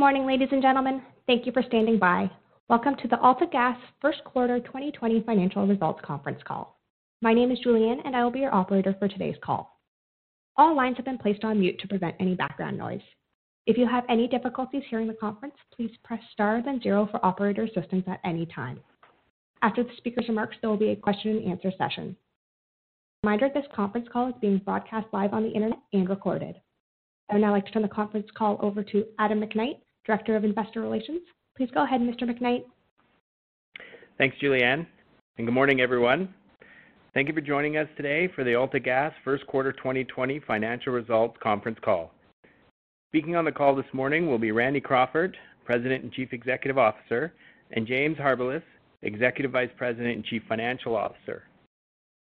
Good morning, ladies and gentlemen. Thank you for standing by. Welcome to the AltaGas First Quarter 2020 Financial Results Conference Call. My name is Julianne, and I will be your operator for today's call. All lines have been placed on mute to prevent any background noise. If you have any difficulties hearing the conference, please press star then zero for operator assistance at any time. After the speaker's remarks, there will be a question and answer session. Reminder, this conference call is being broadcast live on the internet and recorded. I would now like to turn the conference call over to Adam McKnight, Director of Investor Relations. Please go ahead, Mr. McKnight. Thanks, Julianne, and good morning, everyone. Thank you for joining us today for the AltaGas First Quarter 2020 Financial Results Conference Call. Speaking on the call this morning will be Randy Crawford, President and Chief Executive Officer, and James Harbilas, Executive Vice President and Chief Financial Officer.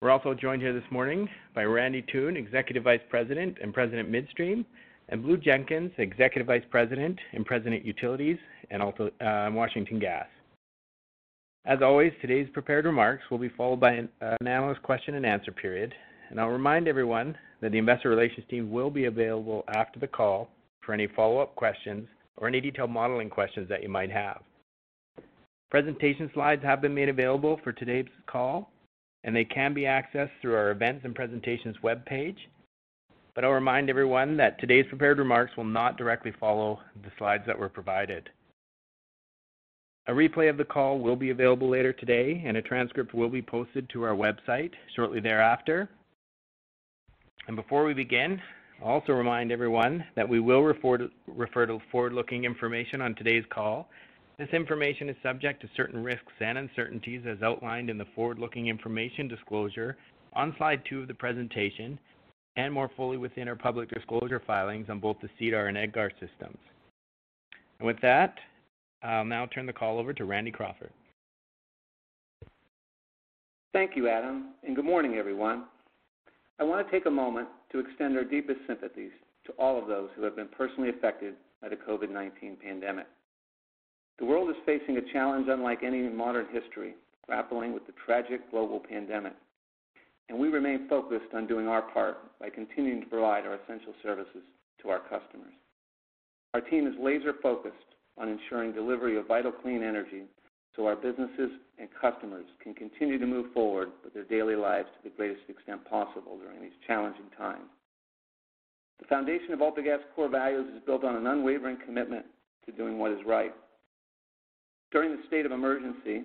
We're also joined here this morning by Randy Toone, Executive Vice President and President Midstream, and Blue Jenkins, Executive Vice President and President Utilities and also uh, Washington Gas. As always, today's prepared remarks will be followed by an analyst question and answer period. And I'll remind everyone that the investor relations team will be available after the call for any follow-up questions or any detailed modeling questions that you might have. Presentation slides have been made available for today's call, and they can be accessed through our Events and Presentations webpage. I'll remind everyone that today's prepared remarks will not directly follow the slides that were provided. A replay of the call will be available later today, and a transcript will be posted to our website shortly thereafter. And Before we begin, I'll also remind everyone that we will refer to forward-looking information on today's call. This information is subject to certain risks and uncertainties as outlined in the forward-looking information disclosure on slide two of the presentation and more fully within our public disclosure filings on both the SEDAR and EDGAR systems. With that, I'll now turn the call over to Randy Crawford. Thank you, Adam, and good morning, everyone. I want to take a moment to extend our deepest sympathies to all of those who have been personally affected by the COVID-19 pandemic. The world is facing a challenge unlike any in modern history, grappling with the tragic global pandemic and we remain focused on doing our part by continuing to provide our essential services to our customers. Our team is laser-focused on ensuring delivery of vital clean energy so our businesses and customers can continue to move forward with their daily lives to the greatest extent possible during these challenging times. The foundation of AltaGas core values is built on an unwavering commitment to doing what is right. During the state of emergency,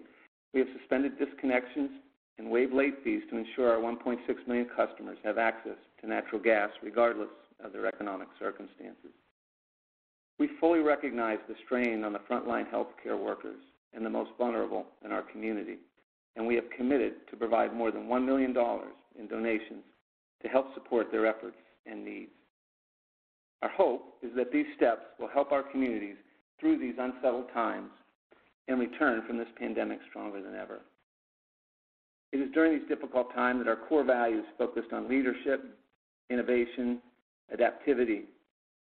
we have suspended disconnections and waive late fees to ensure our 1.6 million customers have access to natural gas regardless of their economic circumstances. We fully recognize the strain on the frontline healthcare workers and the most vulnerable in our community, and we have committed to provide more than $1 million in donations to help support their efforts and needs. Our hope is that these steps will help our communities through these unsettled times and return from this pandemic stronger than ever. It is during these difficult times that our core values focused on leadership, innovation, adaptivity,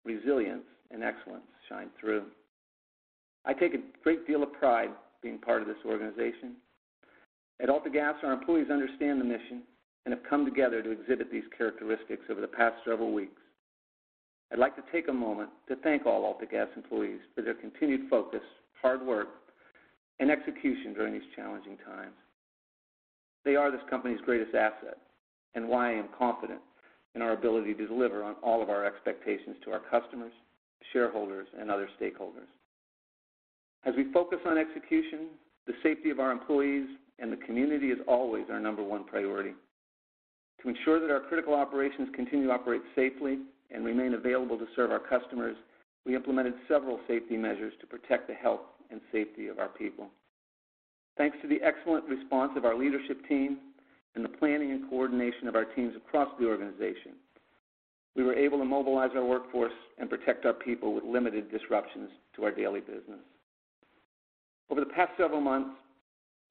resilience, and excellence shine through. I take a great deal of pride being part of this organization. At AltaGas, our employees understand the mission and have come together to exhibit these characteristics over the past several weeks. I'd like to take a moment to thank all AltaGas employees for their continued focus, hard work, and execution during these challenging times. They are this company's greatest asset and why I am confident in our ability to deliver on all of our expectations to our customers, shareholders, and other stakeholders. As we focus on execution, the safety of our employees and the community is always our number one priority. To ensure that our critical operations continue to operate safely and remain available to serve our customers, we implemented several safety measures to protect the health and safety of our people. Thanks to the excellent response of our leadership team and the planning and coordination of our teams across the organization, we were able to mobilize our workforce and protect our people with limited disruptions to our daily business. Over the past several months,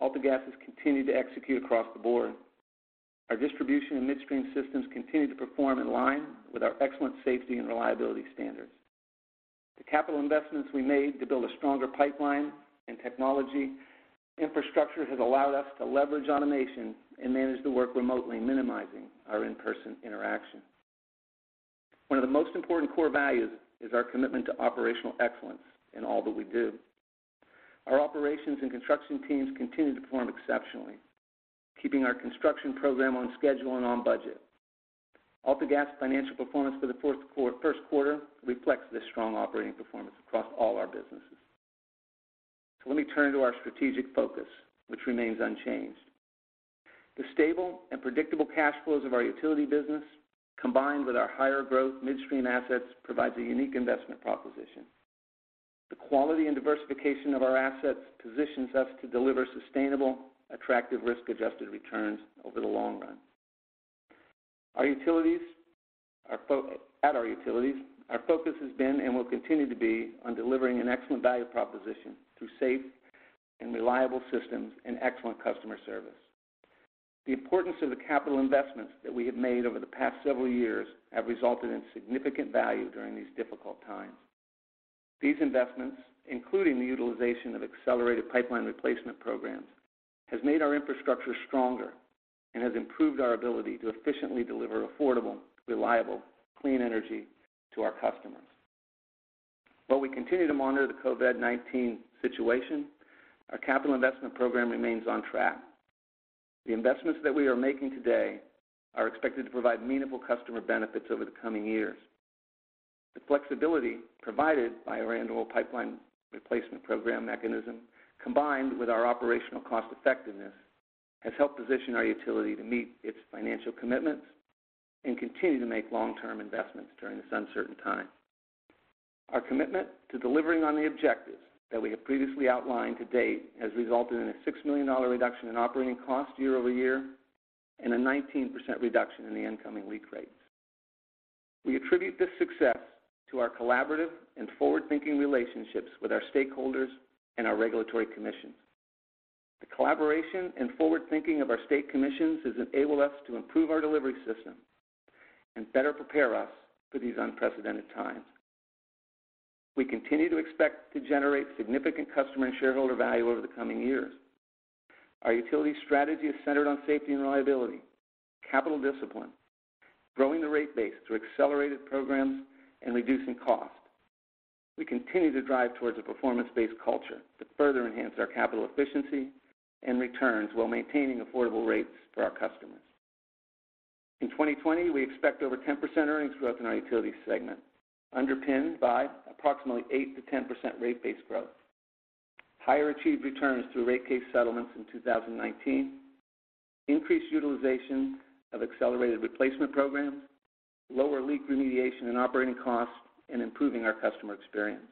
AltaGas has continued to execute across the board. Our distribution and midstream systems continue to perform in line with our excellent safety and reliability standards. The capital investments we made to build a stronger pipeline and technology infrastructure has allowed us to leverage automation and manage the work remotely, minimizing our in-person interaction. One of the most important core values is our commitment to operational excellence in all that we do. Our operations and construction teams continue to perform exceptionally, keeping our construction program on schedule and on budget. AltaGas financial performance for the first quarter reflects this strong operating performance across all our businesses. Let me turn to our strategic focus, which remains unchanged. The stable and predictable cash flows of our utility business, combined with our higher growth midstream assets, provides a unique investment proposition. The quality and diversification of our assets positions us to deliver sustainable, attractive risk-adjusted returns over the long run. Our utilities, at our utilities, our focus has been and will continue to be on delivering an excellent value proposition through safe and reliable systems and excellent customer service. The importance of the capital investments that we have made over the past several years have resulted in significant value during these difficult times. These investments, including the utilization of accelerated pipeline replacement programs, has made our infrastructure stronger and has improved our ability to efficiently deliver affordable, reliable, clean energy to our customers. While we continue to monitor the COVID-19 situation, our capital investment program remains on track. The investments that we are making today are expected to provide meaningful customer benefits over the coming years. The flexibility provided by our annual pipeline replacement program mechanism, combined with our operational cost effectiveness, has helped position our utility to meet its financial commitments and continue to make long-term investments during this uncertain time. Our commitment to delivering on the objectives that we have previously outlined to date has resulted in a $6 million reduction in operating costs year-over-year and a 19% reduction in the incoming leak rates. We attribute this success to our collaborative and forward-thinking relationships with our stakeholders and our regulatory commissions. The collaboration and forward thinking of our state commissions has enabled us to improve our delivery system and better prepare us for these unprecedented times. We continue to expect to generate significant customer and shareholder value over the coming years. Our utility strategy is centered on safety and reliability, capital discipline, growing the rate base through accelerated programs, and reducing cost. We continue to drive towards a performance-based culture to further enhance our capital efficiency and returns while maintaining affordable rates for our customers. In 2020, we expect over 10% earnings growth in our utility segment, underpinned by approximately 8%-10% rate base growth, higher achieved returns through rate case settlements in 2019, increased utilization of accelerated replacement programs, lower leak remediation and operating costs, and improving our customer experience.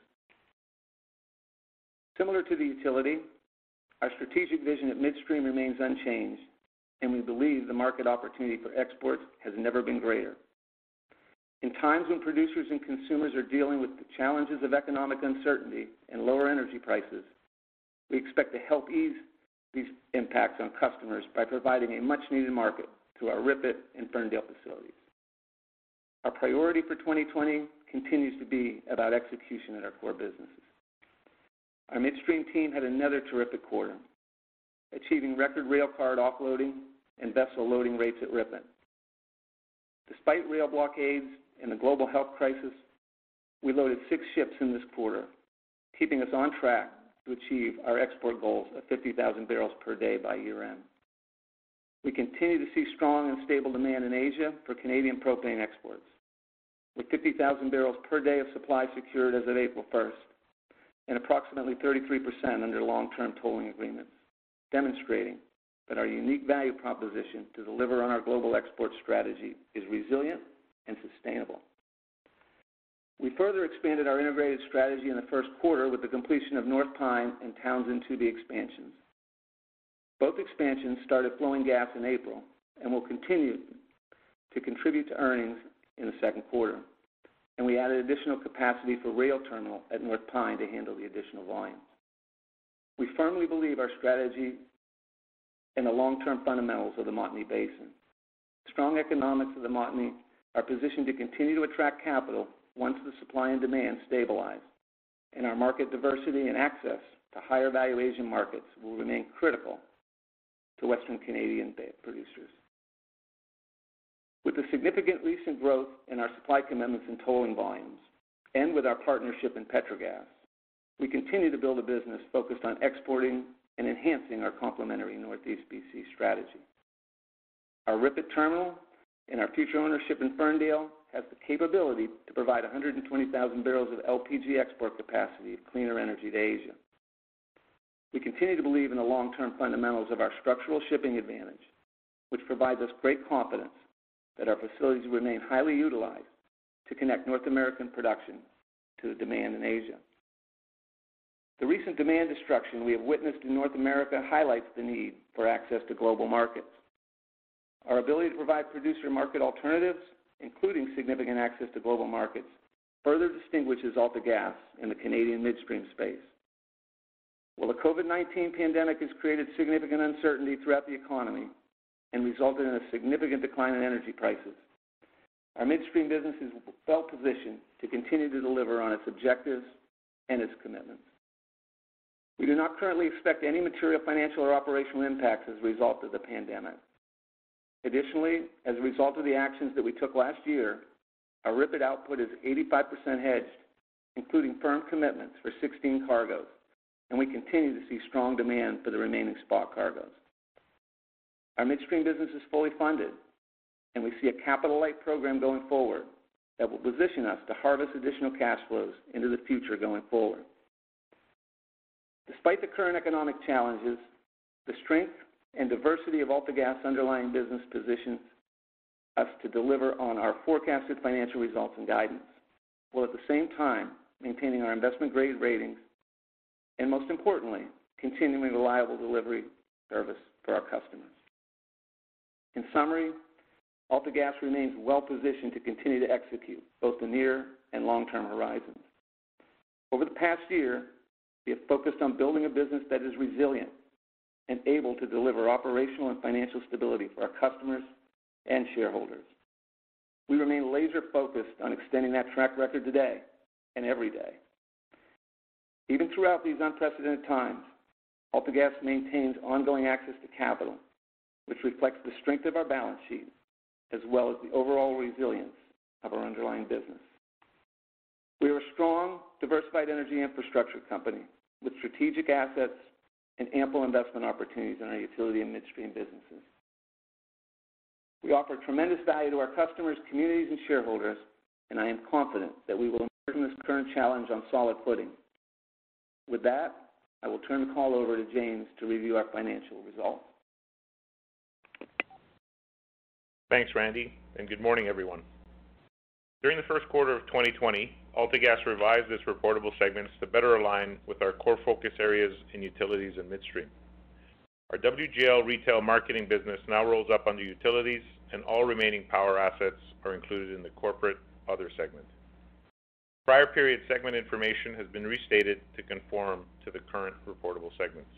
Similar to the utility, our strategic vision at Midstream remains unchanged, and we believe the market opportunity for exports has never been greater. In times when producers and consumers are dealing with the challenges of economic uncertainty and lower energy prices, we expect to help ease these impacts on customers by providing a much-needed market through our RIPET and Ferndale facilities. Our priority for 2020 continues to be about execution at our core businesses. Our midstream team had another terrific quarter, achieving record railcar offloading and vessel loading rates at RIPET. Despite rail blockades and the global health crisis, we loaded six ships in this quarter, keeping us on track to achieve our export goals of 50,000 barrels per day by year-end. We continue to see strong and stable demand in Asia for Canadian propane exports, with 50,000 barrels per day of supply secured as of April 1st and approximately 33% under long-term tolling agreements, demonstrating that our unique value proposition to deliver on our global export strategy is resilient and sustainable. We further expanded our integrated strategy in the first quarter with the completion of North Pine and Townsend 2B expansions. Both expansions started flowing gas in April and will continue to contribute to earnings in the second quarter, and we added additional capacity for rail terminal at North Pine to handle the additional volume. We firmly believe our strategy and the long-term fundamentals of the Montney Basin. Strong economics of the Montney are positioned to continue to attract capital once the supply and demand stabilize, and our market diversity and access to higher value Asian markets will remain critical to Western Canadian producers. With the significant recent growth in our supply commitments and tolling volumes, and with our partnership in Petrogas, we continue to build a business focused on exporting and enhancing our complementary Northeast BC strategy. Our RIPET terminal and our future ownership in Ferndale has the capability to provide 120,000 barrels of LPG export capacity of cleaner energy to Asia. We continue to believe in the long-term fundamentals of our structural shipping advantage, which provides us great confidence that our facilities remain highly utilized to connect North American production to the demand in Asia. The recent demand destruction we have witnessed in North America highlights the need for access to global markets. Our ability to provide producer market alternatives, including significant access to global markets, further distinguishes AltaGas in the Canadian midstream space. While the COVID-19 pandemic has created significant uncertainty throughout the economy and resulted in a significant decline in energy prices, our midstream business is well-positioned to continue to deliver on its objectives and its commitments. We do not currently expect any material financial or operational impacts as a result of the pandemic. Additionally, as a result of the actions that we took last year, our RIPET output is 85% hedged, including firm commitments for 16 cargoes, and we continue to see strong demand for the remaining spot cargoes. Our midstream business is fully funded, and we see a capital-light program going forward that will position us to harvest additional cash flows into the future going forward. Despite the current economic challenges, the strength and diversity of AltaGas' underlying business positions us to deliver on our forecasted financial results and guidance, while at the same time maintaining our investment-grade ratings and, most importantly, continuing reliable delivery service for our customers. In summary, AltaGas remains well-positioned to continue to execute both the near and long-term horizons. Over the past year, we have focused on building a business that is resilient and able to deliver operational and financial stability for our customers and shareholders. We remain laser-focused on extending that track record today and every day. Even throughout these unprecedented times, AltaGas maintains ongoing access to capital, which reflects the strength of our balance sheet as well as the overall resilience of our underlying business. We are a strong, diversified energy infrastructure company with strategic assets and ample investment opportunities in our utility and midstream businesses. We offer tremendous value to our customers, communities, and shareholders, and I am confident that we will emerge from this current challenge on solid footing. With that, I will turn the call over to James to review our financial results. Thanks, Randy, and good morning, everyone. During the first quarter of 2020, AltaGas revised its reportable segments to better align with our core focus areas in utilities and midstream. Our WGL retail marketing business now rolls up under utilities, and all remaining power assets are included in the corporate other segment. Prior period segment information has been restated to conform to the current reportable segments.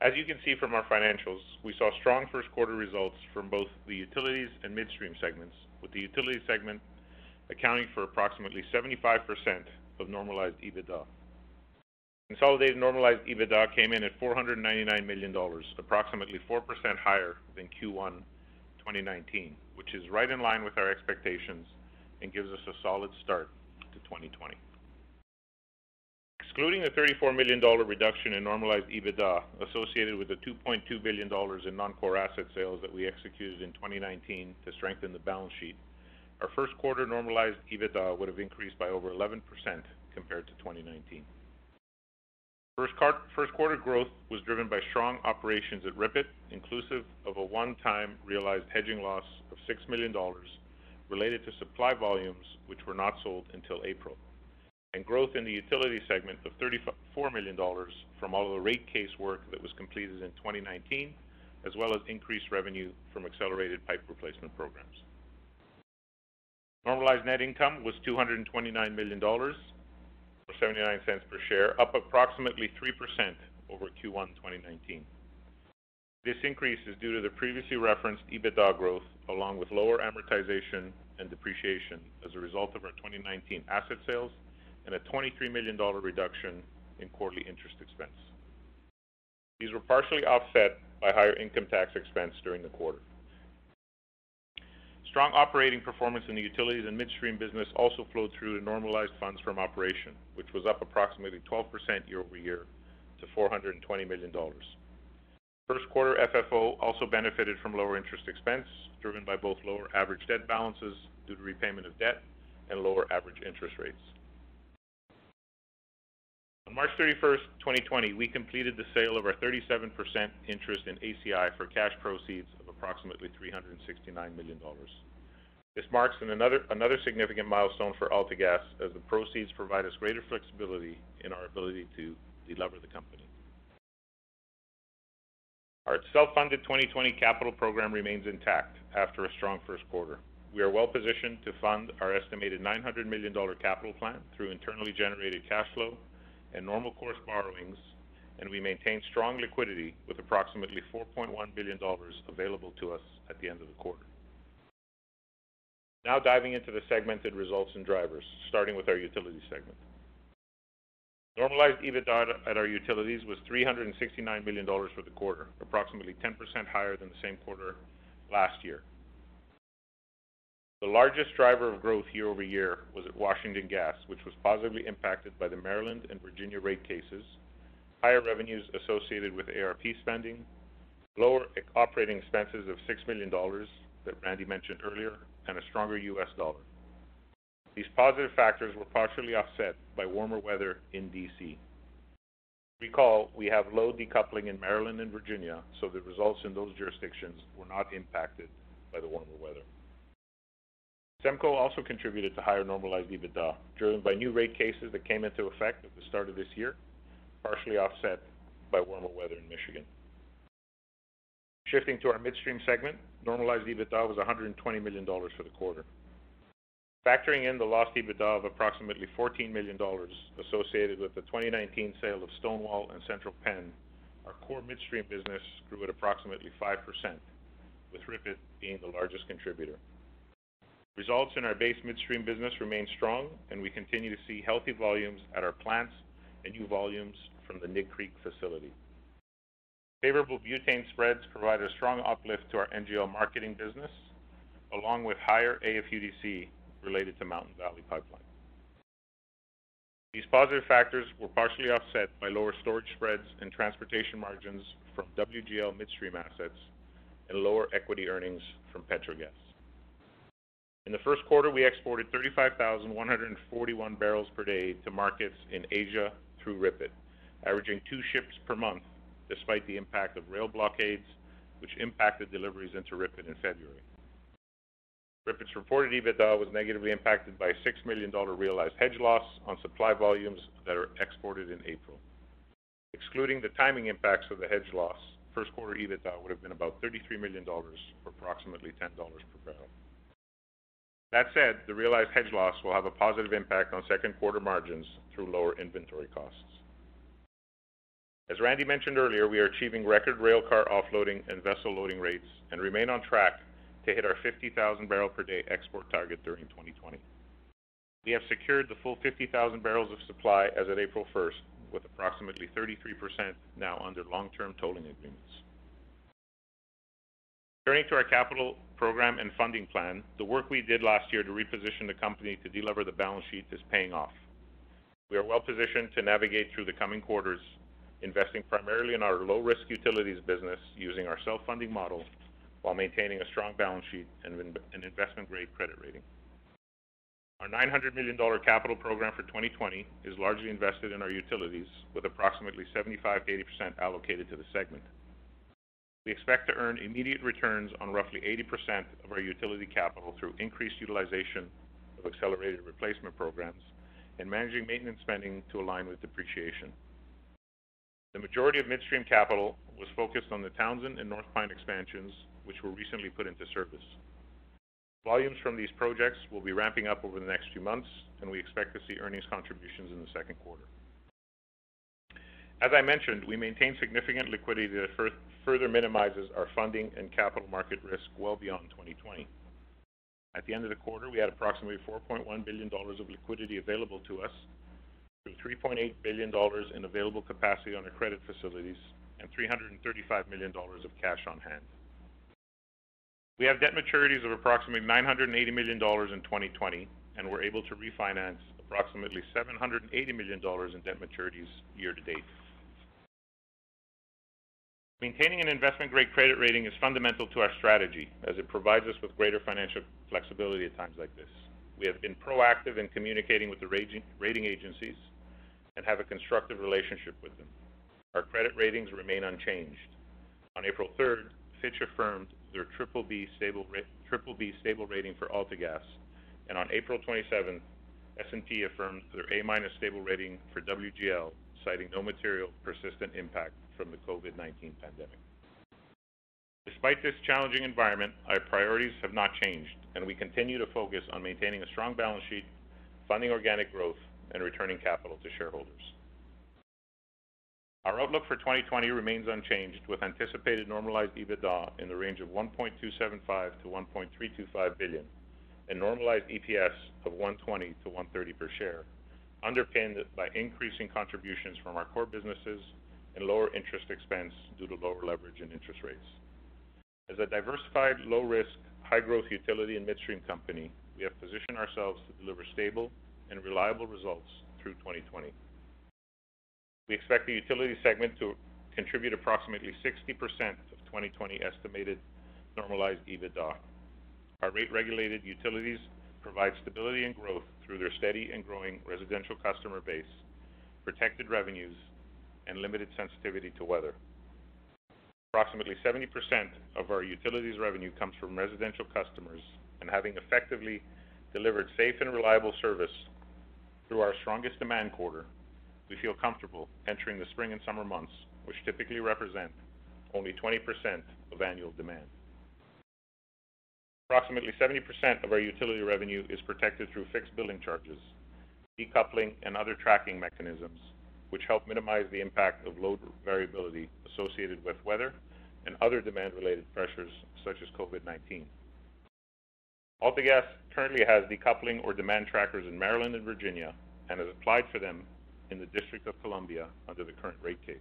As you can see from our financials, we saw strong first quarter results from both the utilities and midstream segments, with the utility segment accounting for approximately 75% of normalized EBITDA. Consolidated normalized EBITDA came in at 499 million dollars, approximately 4% higher than Q1 2019, which is right in line with our expectations and gives us a solid start to 2020. Excluding the 34 million dollar reduction in normalized EBITDA associated with the 2.2 billion dollars in non-core asset sales that we executed in 2019 to strengthen the balance sheet, our first quarter normalized EBITDA would have increased by over 11% compared to 2019. First quarter growth was driven by strong operations at RIPET, inclusive of a one-time realized hedging loss of 6 million dollars related to supply volumes which were not sold until April, and growth in the utility segment of 34 million dollars from all of the rate case work that was completed in 2019, as well as increased revenue from accelerated pipe replacement programs. Normalized net income was 229 million dollars, or or 79 cents per share, up approximately 3% over Q1 2019. This increase is due to the previously referenced EBITDA growth, along with lower amortization and depreciation as a result of our 2019 asset sales and a 23 million dollar reduction in quarterly interest expense. These were partially offset by higher income tax expense during the quarter. Strong operating performance in the utilities and midstream business also flowed through to normalized funds from operation, which was up approximately 12% year-over-year to 420 million dollars. First quarter FFO also benefited from lower interest expense, driven by both lower average debt balances due to repayment of debt and lower average interest rates. On March 31st, 2020, we completed the sale of our 37% interest in ACI for cash proceeds of approximately 369 million dollars. This marks another significant milestone for AltaGas as the proceeds provide us greater flexibility in our ability to delever the company. Our self-funded 2020 capital program remains intact after a strong first quarter. We are well-positioned to fund our estimated 900 million dollar capital plan through internally generated cash flow and normal course borrowings, and we maintain strong liquidity with approximately 4.1 billion dollars available to us at the end of the quarter. Now diving into the segmented results and drivers, starting with our utility segment. Normalized EBITDA at our utilities was 369 million dollars for the quarter, approximately 10% higher than the same quarter last year. The largest driver of growth year-over-year was at Washington Gas, which was positively impacted by the Maryland and Virginia rate cases, higher revenues associated with ARP spending, lower operating expenses of 6 million dollars that Randy mentioned earlier, and a stronger U.S. dollar. These positive factors were partially offset by warmer weather in D.C. Recall, we have low decoupling in Maryland and Virginia, so the results in those jurisdictions were not impacted by the warmer weather. SEMCO also contributed to higher normalized EBITDA, driven by new rate cases that came into effect at the start of this year, partially offset by warmer weather in Michigan. Shifting to our midstream segment, normalized EBITDA was 120 million dollars for the quarter. Factoring in the lost EBITDA of approximately 14 million dollars associated with the 2019 sale of Stonewall and Central Penn, our core midstream business grew at approximately 5%, with RIPET being the largest contributor. Results in our base midstream business remain strong, and we continue to see healthy volumes at our plants and new volumes from the Nig Creek facility. Favorable butane spreads provide a strong uplift to our NGL marketing business, along with higher AFUDC related to Mountain Valley Pipeline. These positive factors were partially offset by lower storage spreads and transportation margins from WGL midstream assets and lower equity earnings from Petrogas. In the first quarter, we exported 35,141 barrels per day to markets in Asia through RIPET, averaging two ships per month, despite the impact of rail blockades, which impacted deliveries into RIPET in February. RIPET's reported EBITDA was negatively impacted by a 6 million dollar realized hedge loss on supply volumes that are exported in April. Excluding the timing impacts of the hedge loss, first quarter EBITDA would have been about 33 million dollars, or approximately 10 dollars per barrel. That said, the realized hedge loss will have a positive impact on second quarter margins through lower inventory costs. As Randy mentioned earlier, we are achieving record railcar offloading and vessel loading rates and remain on track to hit our 50,000 barrel per day export target during 2020. We have secured the full 50,000 barrels of supply as of April 1st, with approximately 33% now under long-term tolling agreements. Turning to our capital program and funding plan, the work we did last year to reposition the company to delever the balance sheet is paying off. We are well-positioned to navigate through the coming quarters, investing primarily in our low-risk utilities business using our self-funding model while maintaining a strong balance sheet and an investment-grade credit rating. Our 900 million dollar capital program for 2020 is largely invested in our utilities, with approximately 75%-80% allocated to the segment. We expect to earn immediate returns on roughly 80% of our utility capital through increased utilization of accelerated replacement programs and managing maintenance spending to align with depreciation. The majority of midstream capital was focused on the Townsend and North Pine expansions, which were recently put into service. Volumes from these projects will be ramping up over the next few months, and we expect to see earnings contributions in the second quarter. As I mentioned, we maintain significant liquidity that further minimizes our funding and capital market risk well beyond 2020. At the end of the quarter, we had approximately 4.1 billion dollars of liquidity available to us through 3.8 billion dollars in available capacity on our credit facilities and 335 million dollars of cash on hand. We have debt maturities of approximately 980 million dollars in 2020, and we're able to refinance approximately 780 million dollars in debt maturities year to date. Maintaining an investment-grade credit rating is fundamental to our strategy, as it provides us with greater financial flexibility at times like this. We have been proactive in communicating with the rating agencies and have a constructive relationship with them. Our credit ratings remain unchanged. On April 3rd, Fitch affirmed their BBB stable, BBB stable rating for AltaGas, and on April 27th, S&P affirmed their A- stable rating for WGL, citing no material persistent impact from the COVID-19 pandemic. Despite this challenging environment, our priorities have not changed, and we continue to focus on maintaining a strong balance sheet, funding organic growth, and returning capital to shareholders. Our outlook for 2020 remains unchanged, with anticipated normalized EBITDA in the range of 1.275 billion-1.325 billion and normalized EPS of 1.20-1.30 per share, underpinned by increasing contributions from our core businesses and lower interest expense due to lower leverage and interest rates. As a diversified, low-risk, high-growth utility and midstream company, we have positioned ourselves to deliver stable and reliable results through 2020. We expect the utility segment to contribute approximately 60% of 2020 estimated normalized EBITDA. Our rate-regulated utilities provide stability and growth through their steady and growing residential customer base, protected revenues, and limited sensitivity to weather. Approximately 70% of our utilities revenue comes from residential customers, and having effectively delivered safe and reliable service through our strongest demand quarter, we feel comfortable entering the spring and summer months, which typically represent only 20% of annual demand. Approximately 70% of our utility revenue is protected through fixed billing charges, decoupling, and other tracking mechanisms, which help minimize the impact of load variability associated with weather and other demand-related pressures such as COVID-19. AltaGas currently has decoupling or demand trackers in Maryland and Virginia and has applied for them in the District of Columbia under the current rate case.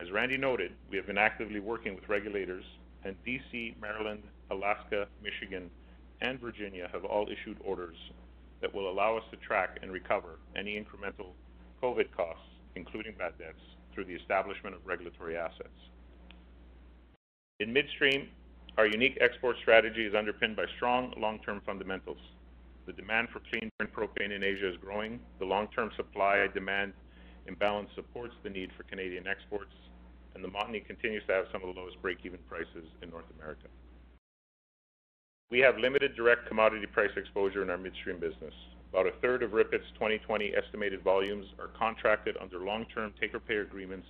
As Randy noted, we have been actively working with regulators, and D.C., Maryland, Alaska, Michigan, and Virginia have all issued orders that will allow us to track and recover any incremental COVID costs, including bad debts, through the establishment of regulatory assets. In midstream, our unique export strategy is underpinned by strong long-term fundamentals. The demand for clean propane in Asia is growing. The long-term supply-demand imbalance supports the need for Canadian exports, and the Montney continues to have some of the lowest break-even prices in North America. We have limited direct commodity price exposure in our midstream business. About a third of RIPET's 2020 estimated volumes are contracted under long-term take-or-pay agreements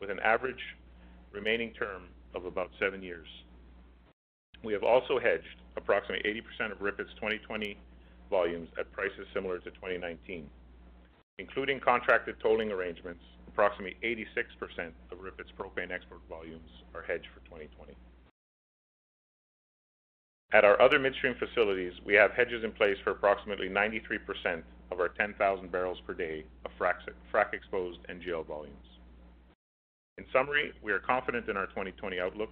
with an average remaining term of about seven years. We have also hedged approximately 80% of RIPET's 2020 volumes at prices similar to 2019. Including contracted tolling arrangements, approximately 86% of RIPET's propane export volumes are hedged for 2020. At our other midstream facilities, we have hedges in place for approximately 93% of our 10,000 barrels per day of frac-exposed NGL volumes. In summary, we are confident in our 2020 outlook,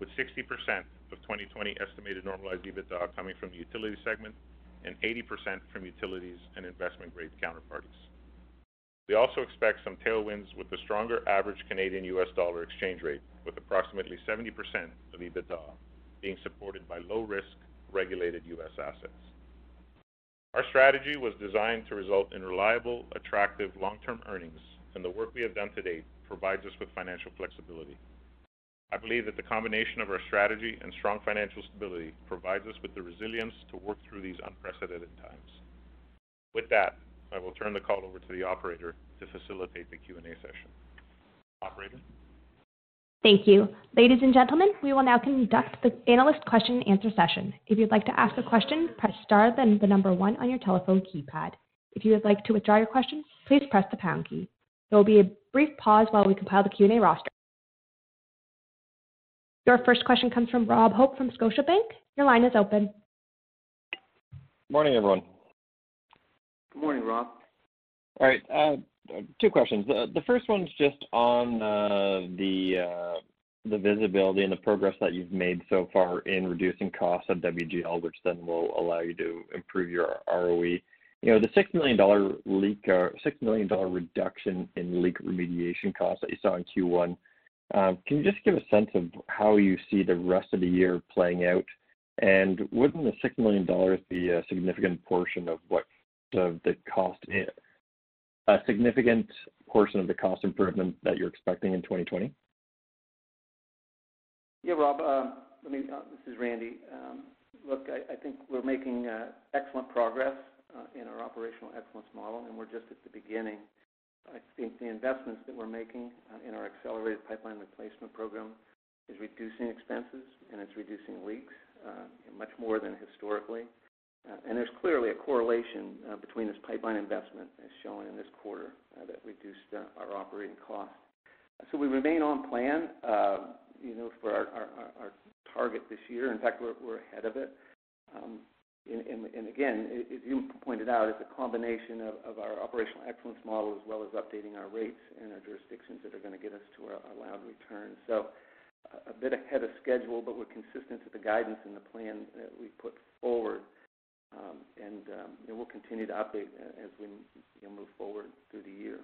with 60% of 2020 estimated normalized EBITDA coming from the utility segment and 80% from utilities and investment-grade counterparties. We also expect some tailwinds with the stronger average Canadian-U.S. dollar exchange rate, with approximately 70% of EBITDA being supported by low-risk, regulated U.S. assets. Our strategy was designed to result in reliable, attractive, long-term earnings, and the work we have done to date provides us with financial flexibility. I believe that the combination of our strategy and strong financial stability provides us with the resilience to work through these unprecedented times. With that, I will turn the call over to the operator to facilitate the Q&A session. Operator? Thank you. Ladies and gentlemen, we will now conduct the analyst question and answer session. If you'd like to ask a question, press star then the number one on your telephone keypad. If you would like to withdraw your question, please press the pound key. There will be a brief pause while we compile the Q&A roster. Your first question comes from Rob Hope from Scotiabank. Your line is open. Morning, everyone. Good morning, Rob. All right. Uh, Uh, two questions. The first one's just on uh, the the visibility and the progress that you've made so far in reducing costs at WGL, which then will allow you to improve your ROE. You know, the $6 million leak, uh, $6 million reduction in leak remediation costs that you saw in Q1, um, can you just give a sense of how you see the rest of the year playing out? And wouldn't the $6 million be a significant portion of what the cost a significant portion of the cost improvement that you're expecting in 2020? Yeah, Rob. Uh, let me. Uh, this is Randy. Um, look, I, think we're making uh, excellent progress in our operational excellence model, and we're just at the beginning. I think the investments that we're making in our accelerated pipeline replacement program is reducing expenses and it's reducing leaks much more than historically. And there's clearly a correlation uh, between this pipeline investment, as shown in this quarter, uh, that reduced uh, our operating costs. So we remain on plan, you know, for our target this year. In fact, we're ahead of it. Um, and again, as you pointed out, it's a combination of our operational excellence model as well as updating our rates and our jurisdictions that are going to get us to our allowed return. So a bit ahead of schedule, but we're consistent to the guidance and the plan that we put forward. Um, and um, we'll continue to update as we move forward through the year.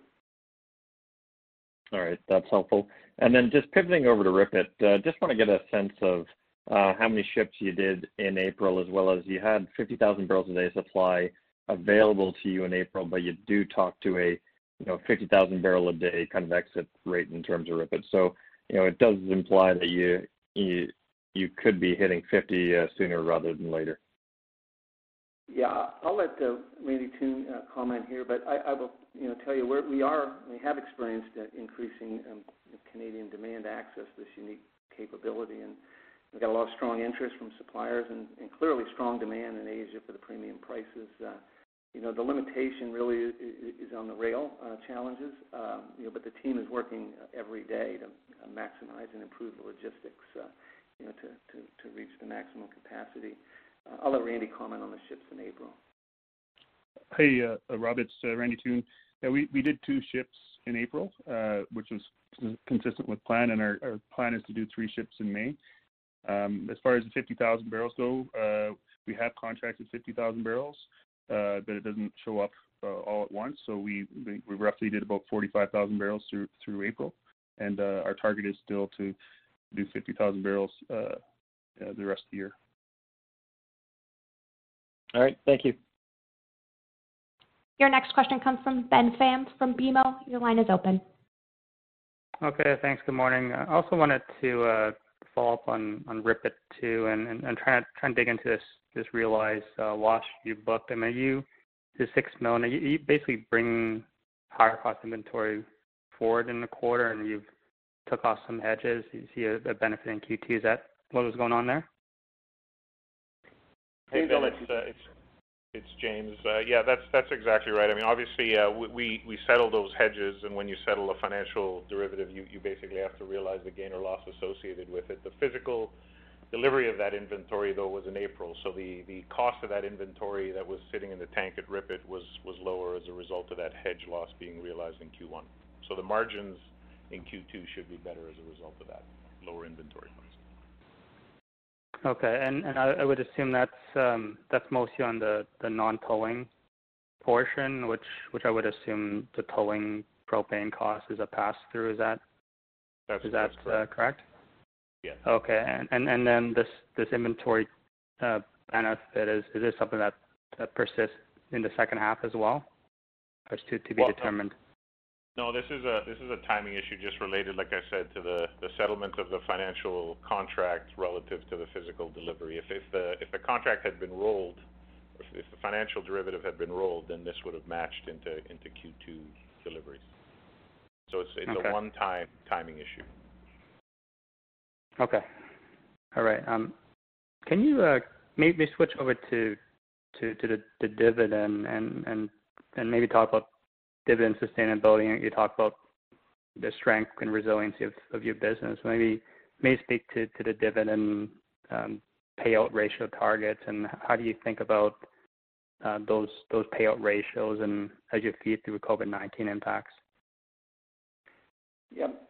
All right. That's helpful. And then just pivoting over to RIPET, uh, just want to get a sense of uh, how many ships you did in April, as well as you had 50,000 barrels a day supply available to you in April, but you do talk to a you know 50,000 barrel a day kind of exit rate in terms of RIPET. So you know it does imply that you you you could be hitting 50 uh, sooner rather than later. Yeah, I'll let uh, Randy Toone uh, comment here, but I, will, you know, tell you where we are. We have experienced uh, increasing um, Canadian demand access this unique capability, and We've got a lot of strong interest from suppliers and, clearly strong demand in Asia for the premium prices. Uh, you know, the limitation really is, on the rail challenges, um, you know, but the team is working every day to maximize and improve the logistics, you know, to, to, to reach the maximum capacity. I'll let Randy comment on the ships in April. Hey, uh, Rob, it's uh, Randy Toone. Yeah, we, we did two ships in April, uh, which was consistent with plan, and our, our plan is to do three ships in May. Um, as far as the 50,000 barrels go, uh, we have contracted 50,000 barrels, uh, but it doesn't show up uh, all at once. So we, we, we roughly did about 45,000 barrels through through April, and uh, our target is still to do 50,000 barrels uh, uh, the rest of the year. All right, thank you. Your next question comes from Ben Pham from BMO. Your line is open. Okay, thanks. Good morning. I also wanted to uh, follow up on on RIPET too, and and, and trying to try and dig into this this realized uh, loss you booked. I mean, you the six million. You, you basically bring higher cost inventory forward in the quarter, and you've took off some hedges. You see a, a benefit in Q2. Is that what was going on there? Hey, Bill, it's, uh, it's it's James. Uh, yeah, that's that's exactly right. I mean, obviously, uh, we we settle those hedges, and when you settle a financial derivative, you you basically have to realize the gain or loss associated with it. The physical delivery of that inventory, though, was in April, so the the cost of that inventory that was sitting in the tank at RIPET was was lower as a result of that hedge loss being realized in Q1. So the margins in Q2 should be better as a result of that lower inventory. Okay. and and I would assume that's um, that's mostly on the the non-tolling portion, which which I would assume the tolling propane cost is a pass-through. Is that uh, correct? Yes. Okay. and and and Then this this inventory uh, benefit, is is this something that that persists in the second half as well? Or is to be determined? No, this is a this is a timing issue just related, like I said, to the the settlement of the financial contract relative to the physical delivery. If if the if the contract had been rolled, if, if the financial derivative had been rolled, then this would have matched into into Q2 deliveries. So it's it's okay. a one-time timing issue. Okay. All right. Um, can you uh, maybe switch over to to, to the, the dividend and, and and maybe talk about dividend sustainability? You talk about the strength and resiliency of, your business. Maybe maybe speak to, the dividend um, payout ratio targets and how do you think about uh, those those payout ratios and as you feed through COVID-19 impacts? Yep.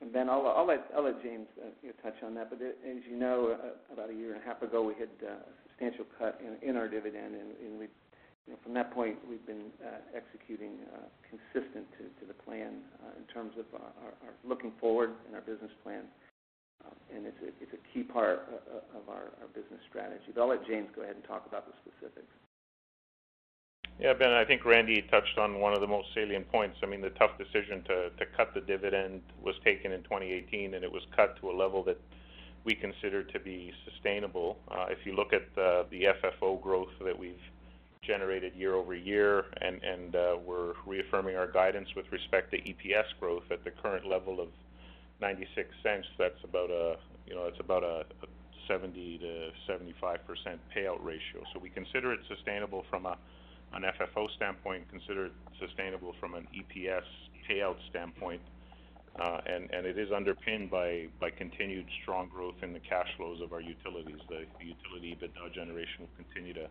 And Ben, I'll, let I'll let James uh, touch on that. But as you know, uh, about a year and a half ago, we had uh, a substantial cut in, our dividend, and we, know, from that point, we've been uh, executing uh, consistent to, the plan uh, in terms of our, looking forward in our business plan. Um, and it's a, key part of our, business strategy. But I'll let James go ahead and talk about the specifics. Yeah, Ben, I think Randy touched on one of the most salient points. I mean, the tough decision to, cut the dividend was taken in 2018, and it was cut to a level that we consider to be sustainable. If you look at the FFO growth that we've generated year over year, and, uh, we're reaffirming our guidance with respect to EPS growth at the current level of 96 cents, that's about a, you know, that's about a, a 70 to 75 percent payout ratio. So we consider it sustainable from a an FFO standpoint, consider it sustainable from an EPS payout standpoint. Uh, and, and it is underpinned by, by continued strong growth in the cash flows of our utilities. The, the utility EBITDA generation will continue to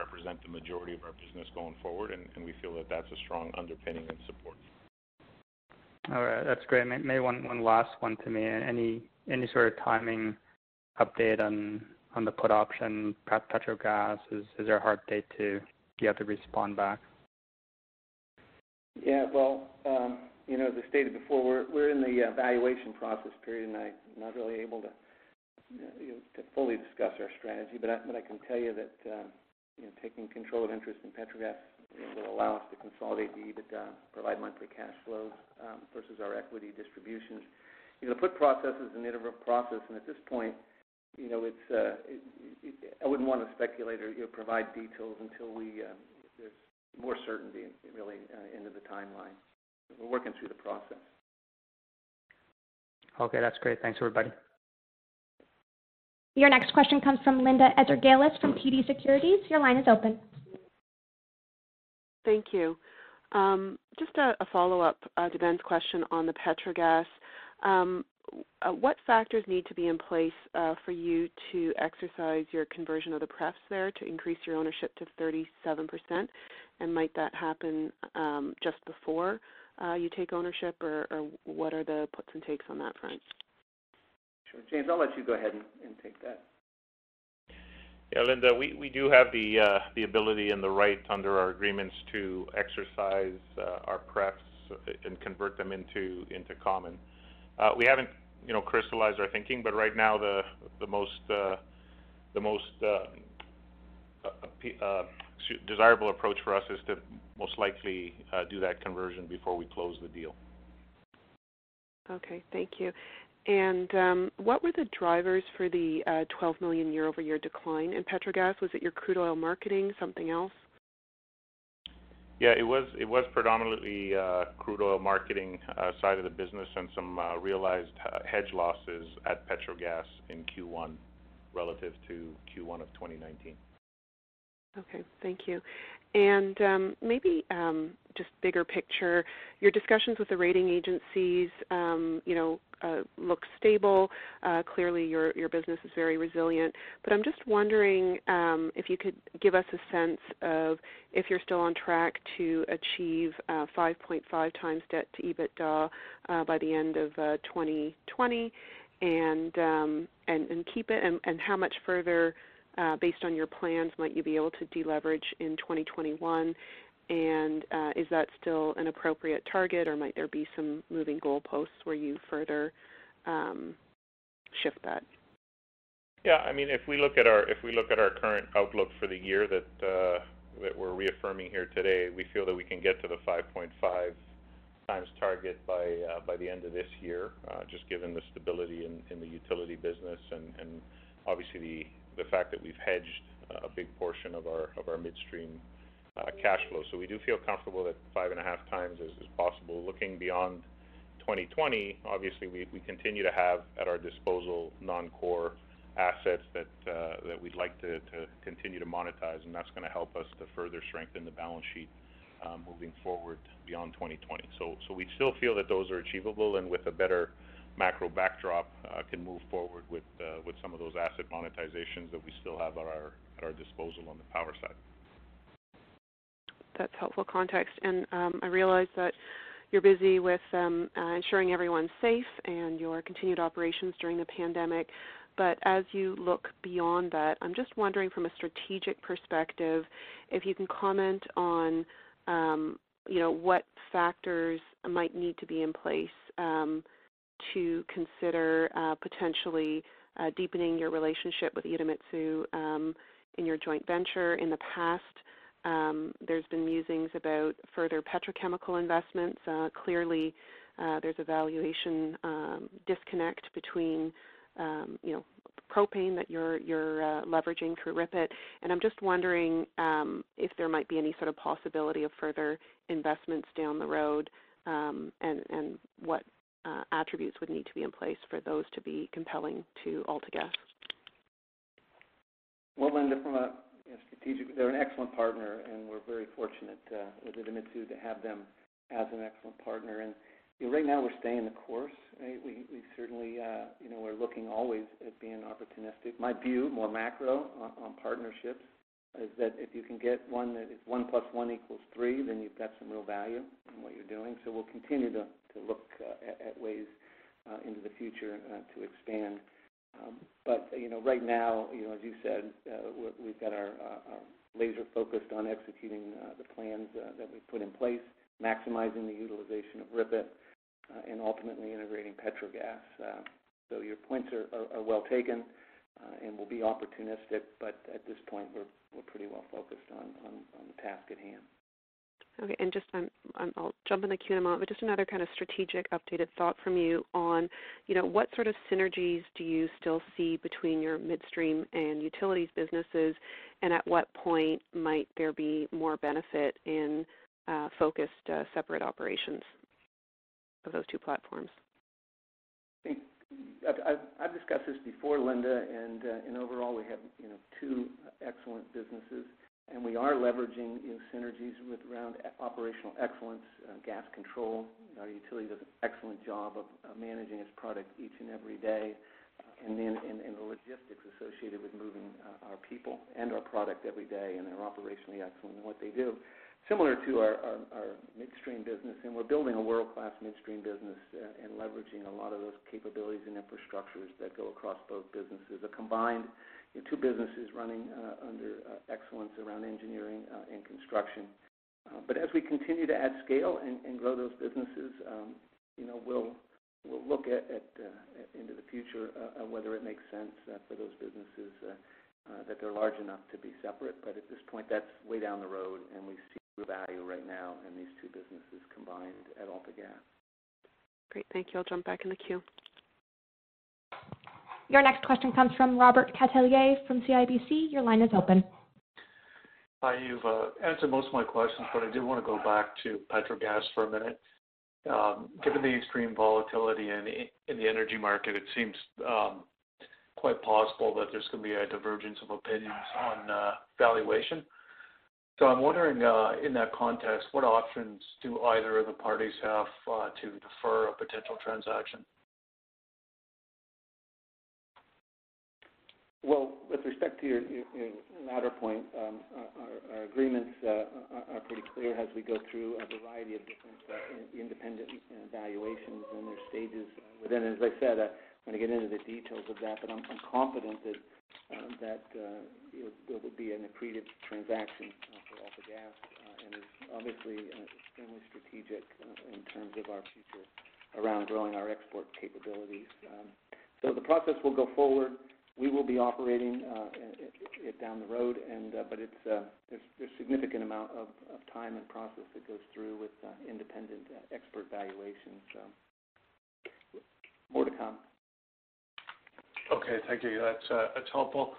represent the majority of our business going forward, and, and we feel that that's a strong underpinning and support. All right, that's great. Maybe one, one last one to me. Any any sort of timing update on on the put option, Petrogas? Is is there a hard date to you have to respond back? Yeah, well, um, you know, as I stated before, we're we're in the evaluation process period, and I'm not really able to you know, to fully discuss our strategy. But I, but I can tell you that uh, taking control of interest in Petrogas will allow us to consolidate the EBITDA, provide monthly cash flows um, versus our equity distributions. You know, the put process is an iterative process, and at this point, you know, it's uh, I wouldn't want to speculate or provide details until we uh, there's more certainty really uh, into the timeline. We're working through the process. Okay, that's great. Thanks, everybody. Your next question comes from Linda Ezergailis from TD Securities. Your line is open. Thank you. Um, just a, follow-up uh, to Ben's question on the Petrogas. Um, uh, what factors need to be in place uh, for you to exercise your conversion of the prefs there to increase your ownership to 37%? And might that happen um, just before you take ownership, or, what are the puts and takes on that front? Sure. James, I'll let you go ahead and, and take that. Yeah, Linda, we, we do have the uh, the ability and the right under our agreements to exercise uh, our prefs and convert them into into common. Uh, we haven't you know, crystallize our thinking. But right now, the the most uh, the most uh, uh, uh desirable approach for us is to most likely uh, do that conversion before we close the deal. Okay, thank you. And um, what were the drivers for the uh, 12 million year-over-year decline in Petrogas? Was it your crude oil marketing, something else? Yeah, it was it was predominantly uh, crude oil marketing uh, side of the business and some uh, realized hedge losses at Petrogas in Q1 relative to Q1 of 2019. Okay, thank you. And um, maybe um, just bigger picture, your discussions with the rating agencies, um, you know, uh, look stable. Uh, clearly, your your business is very resilient. But I'm just wondering um, if you could give us a sense of if you're still on track to achieve uh, 5.5 times debt to EBITDA uh, by the end of 2020, uh, and um, and and keep it, and, and how much further uh, based on your plans, might you be able to deleverage in 2021? And uh, is that still an appropriate target, or might there be some moving goalposts where you further um, shift that? Yeah, I mean, if we look at our if we look at our current outlook for the year that uh, that we're reaffirming here today, we feel that we can get to the 5.5 times target by uh, by the end of this year, uh, just given the stability in, in the utility business and, and obviously the the fact that we've hedged a big portion of our of our midstream Uh, cash flow. So we do feel comfortable that five and a half times is, is possible. Looking beyond 2020, obviously, we continue to have at our disposal non-core assets that uh, we'd like to continue to monetize, and that's going to help us to further strengthen the balance sheet uh, moving forward beyond 2020. So We still feel that those are achievable, and with a better macro backdrop, can move forward with some of those asset monetizations that we still have at our disposal on the power side. That's helpful context. And um, I realize that you're busy with um, uh, ensuring everyone's safe and your continued operations during the pandemic. But as you look beyond that, I'm just wondering from a strategic perspective, if you can comment on um, you know, what factors might need to be in place um, to consider uh, potentially uh, deepening your relationship with Idemitsu in your joint venture. In the past, Um, there's been musings about further petrochemical investments. Uh, clearly, uh, there's a valuation um, disconnect between um, you know, propane that you're uh, leveraging through RIPET. And I'm just wondering if there might be any sort of possibility of further investments down the road, and what attributes would need to be in place for those to be compelling to AltaGas. Well, Linda, from a strategic, they're an excellent partner, and we're very fortunate uh, with Idemitsu to have them as an excellent partner. And right now we're staying the course. We certainly uh, you know, we're looking always at being opportunistic. My view, more macro uh, on partnerships, is that if you can get one that is one plus one equals three, then you've got some real value in what you're doing. So we'll continue to to look at ways into the future to expand. Um, right now, you know, as you said, uh, we've got uh, our laser focused on executing uh, the plans that we've put in place, maximizing the utilization of RIPET, and ultimately integrating Petrogas. So your points are well taken, and we'll be opportunistic, but at this point, we're pretty well focused on the task at hand. Okay. And just um, I'll jump in the queue in a moment, but just another kind of strategic updated thought from you on you know, what sort of synergies do you still see between your midstream and utilities businesses, and at what point might there be more benefit in uh, focused uh, separate operations of those two platforms? I've I've discussed this before, Linda, and uh, and overall, we have you know two excellent businesses, and we are leveraging synergies with around operational excellence, uh, gas control. Our utility does an excellent job of uh, managing its product each and every day, uh, and then and the logistics associated with moving our people and our product every day, and they're operationally excellent in what they do. Similar to our midstream business, and we're building a world-class midstream business and leveraging a lot of those capabilities and infrastructures that go across both businesses. A combined two businesses running uh, under uh, excellence around engineering uh, and construction. But as we continue to add scale and grow those businesses, um, you know, we'll look into the future whether it makes sense for those businesses that they're large enough to be separate. But at this point, that's way down the road, and we see the value right now in these two businesses combined at AltaGas. Great. Thank you. I'll jump back in the queue. Your next question comes from Robert Catellier from CIBC. Your line is open. Hi. You've uh, answered most of my questions, but I did want to go back to Petrogas for a minute. Um, given the extreme volatility in the energy market, it seems um, quite possible that there's going to be a divergence of opinions on uh, valuation. So I'm wondering, uh, in that context, what options do either of the parties have to defer a potential transaction? Well, with respect to your latter point, um, our agreements uh, are pretty clear as we go through a variety of different uh, independent uh, valuations and their stages within. As I said, I'm going to get into the details of that, but I'm confident that um, it will be an accretive transaction for AltaGas, and is obviously extremely strategic in terms of our future around growing our export capabilities. Um, so the process will go forward. We will be operating uh, it down the road, uh, but uh, there's there's a significant amount of time and process that goes through with independent expert valuations. More to come. Okay. Thank you. That's helpful.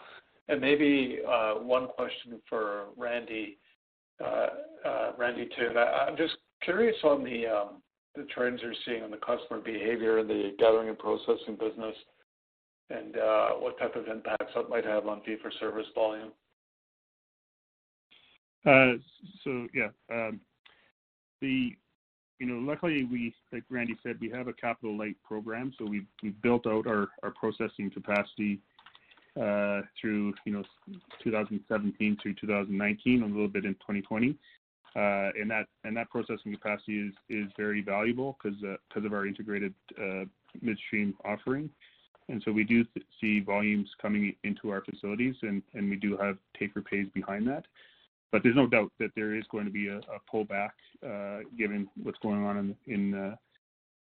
And maybe one question for Randy Toone. I'm just curious on um, the trends you're seeing on the customer behavior in the gathering and processing business and uh, what type of impacts that might have on fee-for-service volume? Uh so yeah. Um, you know, luckily, we, like Randy said, we have a capital light program, so we've built out our processing capacity uh, through, you know, 2017 through 2019, a little bit in 2020. Uh, that and that processing capacity is very valuable 'cause of our integrated midstream offering. And so we do see volumes coming into our facilities and and we do have take-or-pays behind that. But there's no doubt that there is going to be a pullback uh, given what's going on in in uh,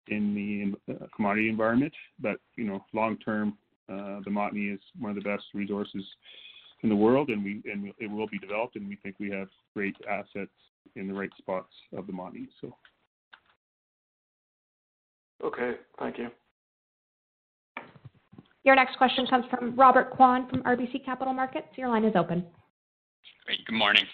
the uh, commodity environment. But you know, long term, the Montney is one of the best resources in the world, and we and it will be developed, and we think we have great assets in the right spots of the Montney. Okay. Thank you. Your next question comes from Robert Kwan from RBC Capital Markets. Your line is open. Great. Good morning.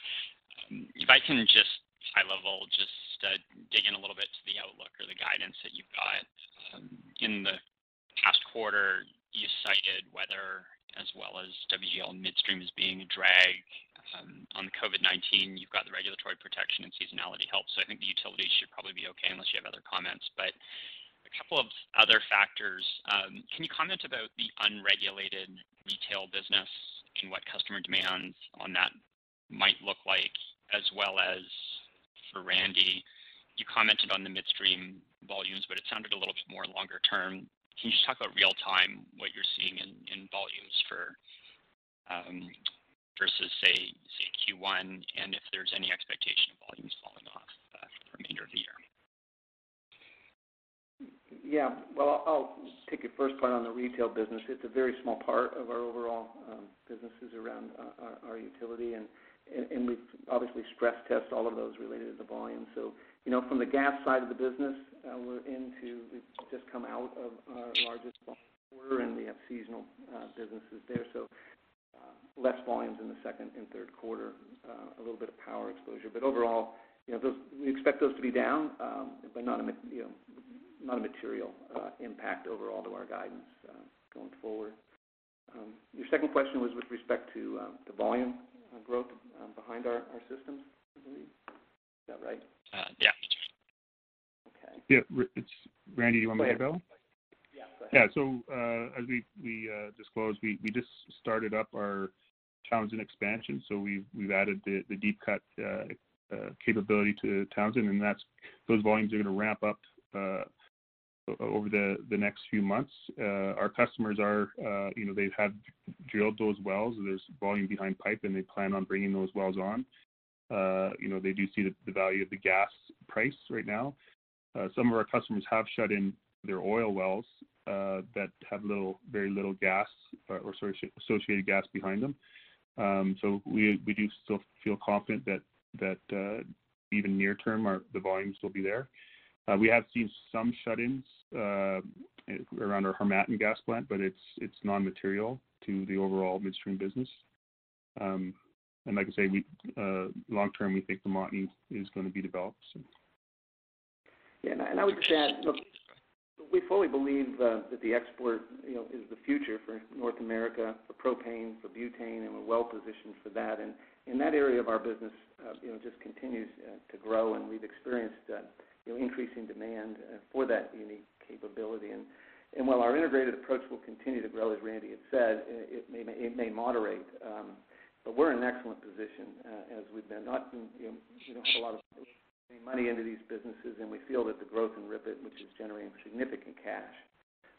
If I can just high level, just uh, dig in a little bit to the outlook or the guidance that you've got. Um, in the past quarter, you cited weather as well as WGL Midstream as being a drag. Um, on the COVID-19, you've got the regulatory protection and seasonality help. So I think the utilities should probably be okay unless you have other comments. Couple of other factors. Um, can you comment about the unregulated retail business and what customer demands on that might look like, as well as for Randy, you commented on the midstream volumes, but it sounded a little bit more longer term. Can you just talk about real time, what you're seeing in in volumes for um, versus say say Q1, and if there's any expectation of volumes falling off uh, for the remainder of the year? Yeah. Well, I'll take your first part on the retail business. It's a very small part of our overall um, businesses around uh, our utility. And we've obviously stress test all of those related to the volume. So, you know, from the gas side of the business, uh, we've just come out of our largest quarter, and we have seasonal uh, businesses there. So less volumes in the second and third quarter, a little bit of power exposure. But overall, you know, we expect those to be down, um, but not a material uh, impact overall to our guidance uh, going forward. Um, your second question was with respect to uh, the volume growth um, behind our systems, I believe. Is that right? Yeah. Okay. Yeah. It's Randy, do you want me to go? Yeah, go ahead. Yeah. So uh as we disclosed, we just started up our Townsend expansion. So we've added the deep cut capability to Townsend, and those volumes are gonna ramp up Uh, over the next few months. Uh, our customers are, uh, you know, they have drilled those wells. There's volume behind pipe, and they plan on bringing those wells on. You know, they do see the value of the gas price right now. Some of our customers have shut in their oil wells that have little, very little gas or sorry, associated gas behind them. Um, so we we do still feel confident that even near term, the volumes will be there. Uh, we have seen some shut-ins uh, around our Harmattan gas plant, but it's it's non-material to the overall midstream business. Um, and like I say, we uh, long term, we think the Montney is gonna be developed. Yeah. And I would just add, look, we fully believe that the export, you know, is the future for North America, for propane, for butane, and we're well positioned for that. And in that area of our business, you know, just continues to grow, and we've experienced, you know, increasing demand uh, for that unique capability. And, and while our integrated approach will continue to grow, as Randy had said, it may moderate. Um, but we're in an excellent position, uh, as we've been. Not, you know, we don't have a lot of money into these businesses, and we feel that the growth in RIPET, which is generating significant cash,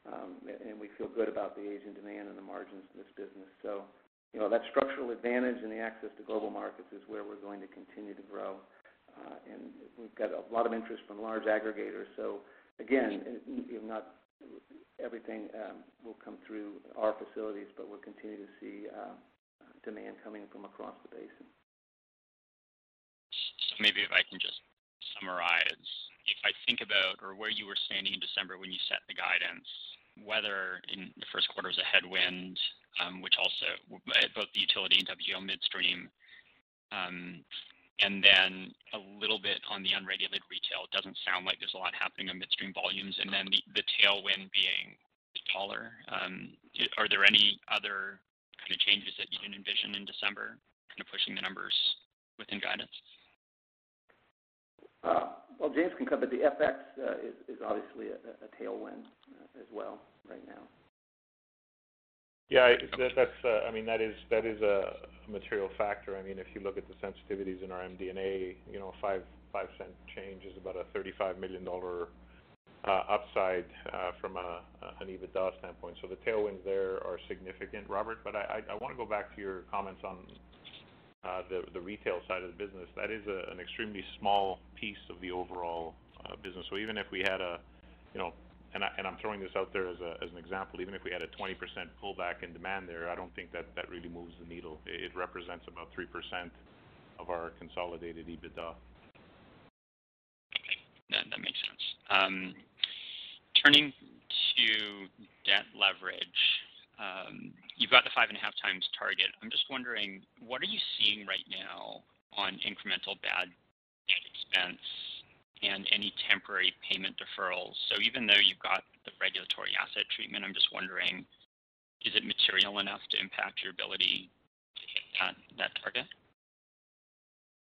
um, and we feel good about the Asian demand and the margins in this business. So, you know, that structural advantage and the access to global markets is where we're going to continue to grow. Uh, and we've got a lot of interest from large aggregators. So again, mm-hmm. you know, not everything um, will come through our facilities, but we'll continue to see um, demand coming from across the basin. Maybe if I can just summarize. If I think about or where you were standing in December when you set the guidance, weather in the first quarter was a headwind, um, which also uh, both the utility and WGL Midstream, and then a little bit on the unregulated retail. It doesn't sound like there's a lot happening on midstream volumes, and then the tailwind being taller. dollar. Um, are there any other kind of changes that you didn't envision in December, kind of pushing the numbers within guidance? Uh, well, James can cover. The FX uh, is obviously a tailwind uh, as well right now. Yeah, that's. Uh, I mean, that is that is a material factor. I mean, if you look at the sensitivities in our MD&A, you know, a 0.05 change is about a 35 million dollar uh, upside uh, from an EBITDA standpoint. So the tailwinds there are significant, Robert. But I wanna go back to your comments on the retail side of the business. That is an extremely small piece of the overall business. So even if we had a, you know, and I, and I'm throwing this out there as a, as an example, even if we had a 20% pullback in demand there, I don't think that that really moves the needle. It represents about 3% of our consolidated EBITDA. Okay. That makes sense. Um, Turning to debt leverage, um, you've got the 5.5x target. I'm just wondering, what are you seeing right now on incremental bad debt expense and any temporary payment deferrals? So even though you've got the regulatory asset treatment, I'm just wondering, is it material enough to impact your ability to hit that target?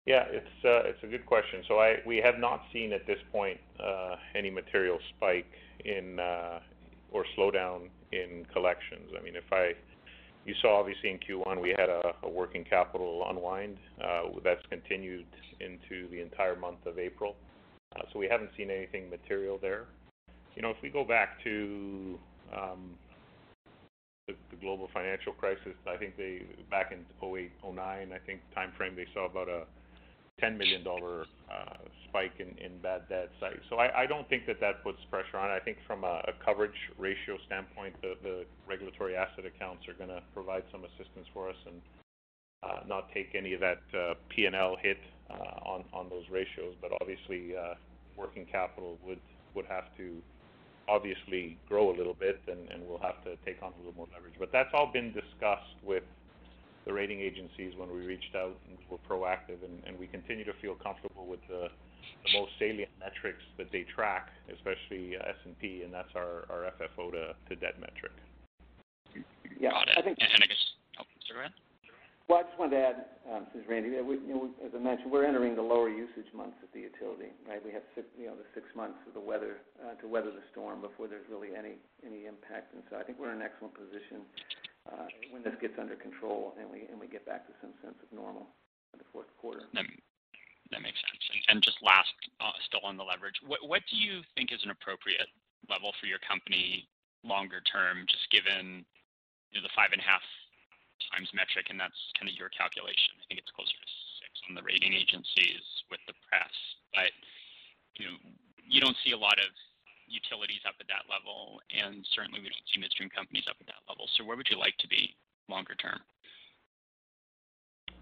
Yeah, uh, it's a good question. So I we have not seen at this point uh, any material spike in uh, or slowdown in collections. I mean, if I you saw obviously in Q1, we had a working capital unwind that's continued into the entire month of April. Uh, so, we haven't seen anything material there. You know, if we go back to um, the global financial crisis, I think they back in 08, 09, I think timeframe, they saw about a 10 million dollar uh, spike in bad debts. So I don't think that that puts pressure on. I think from a coverage ratio standpoint, the regulatory asset accounts are gonna provide some assistance for us and uh, not take any of that P&L hit Uh, on those ratios. But obviously, uh, working capital would have to obviously grow a little bit and we'll have to take on a little more leverage. But that's all been discussed with the rating agencies when we reached out and we're proactive and we continue to feel comfortable with the most salient metrics that they track, especially uh, S&P, and that's our FFO to debt metric. Yeah. I think. Got. I guess. Oh, sorry, go ahead. Well, I just wanted to add, um, this is Randy. We, you know, as I mentioned, we're entering the lower usage months at the utility, right? We have six, you know, the six months of the weather uh, to weather the storm before there's really any any impact. And so I think we're in an excellent position uh, when this gets under control and we and we get back to some sense of normal in the fourth quarter. That makes sense. And, and just last, uh, still on the leverage. What what do you think is an appropriate level for your company longer term, just given, you know, the 5.5x metric, and that's kind of your calculation. I think it's closer to six on the rating agencies with the press, but You know, you don't see a lot of utilities up at that level, and certainly we don't see midstream companies up at that level. So where would you like to be longer term?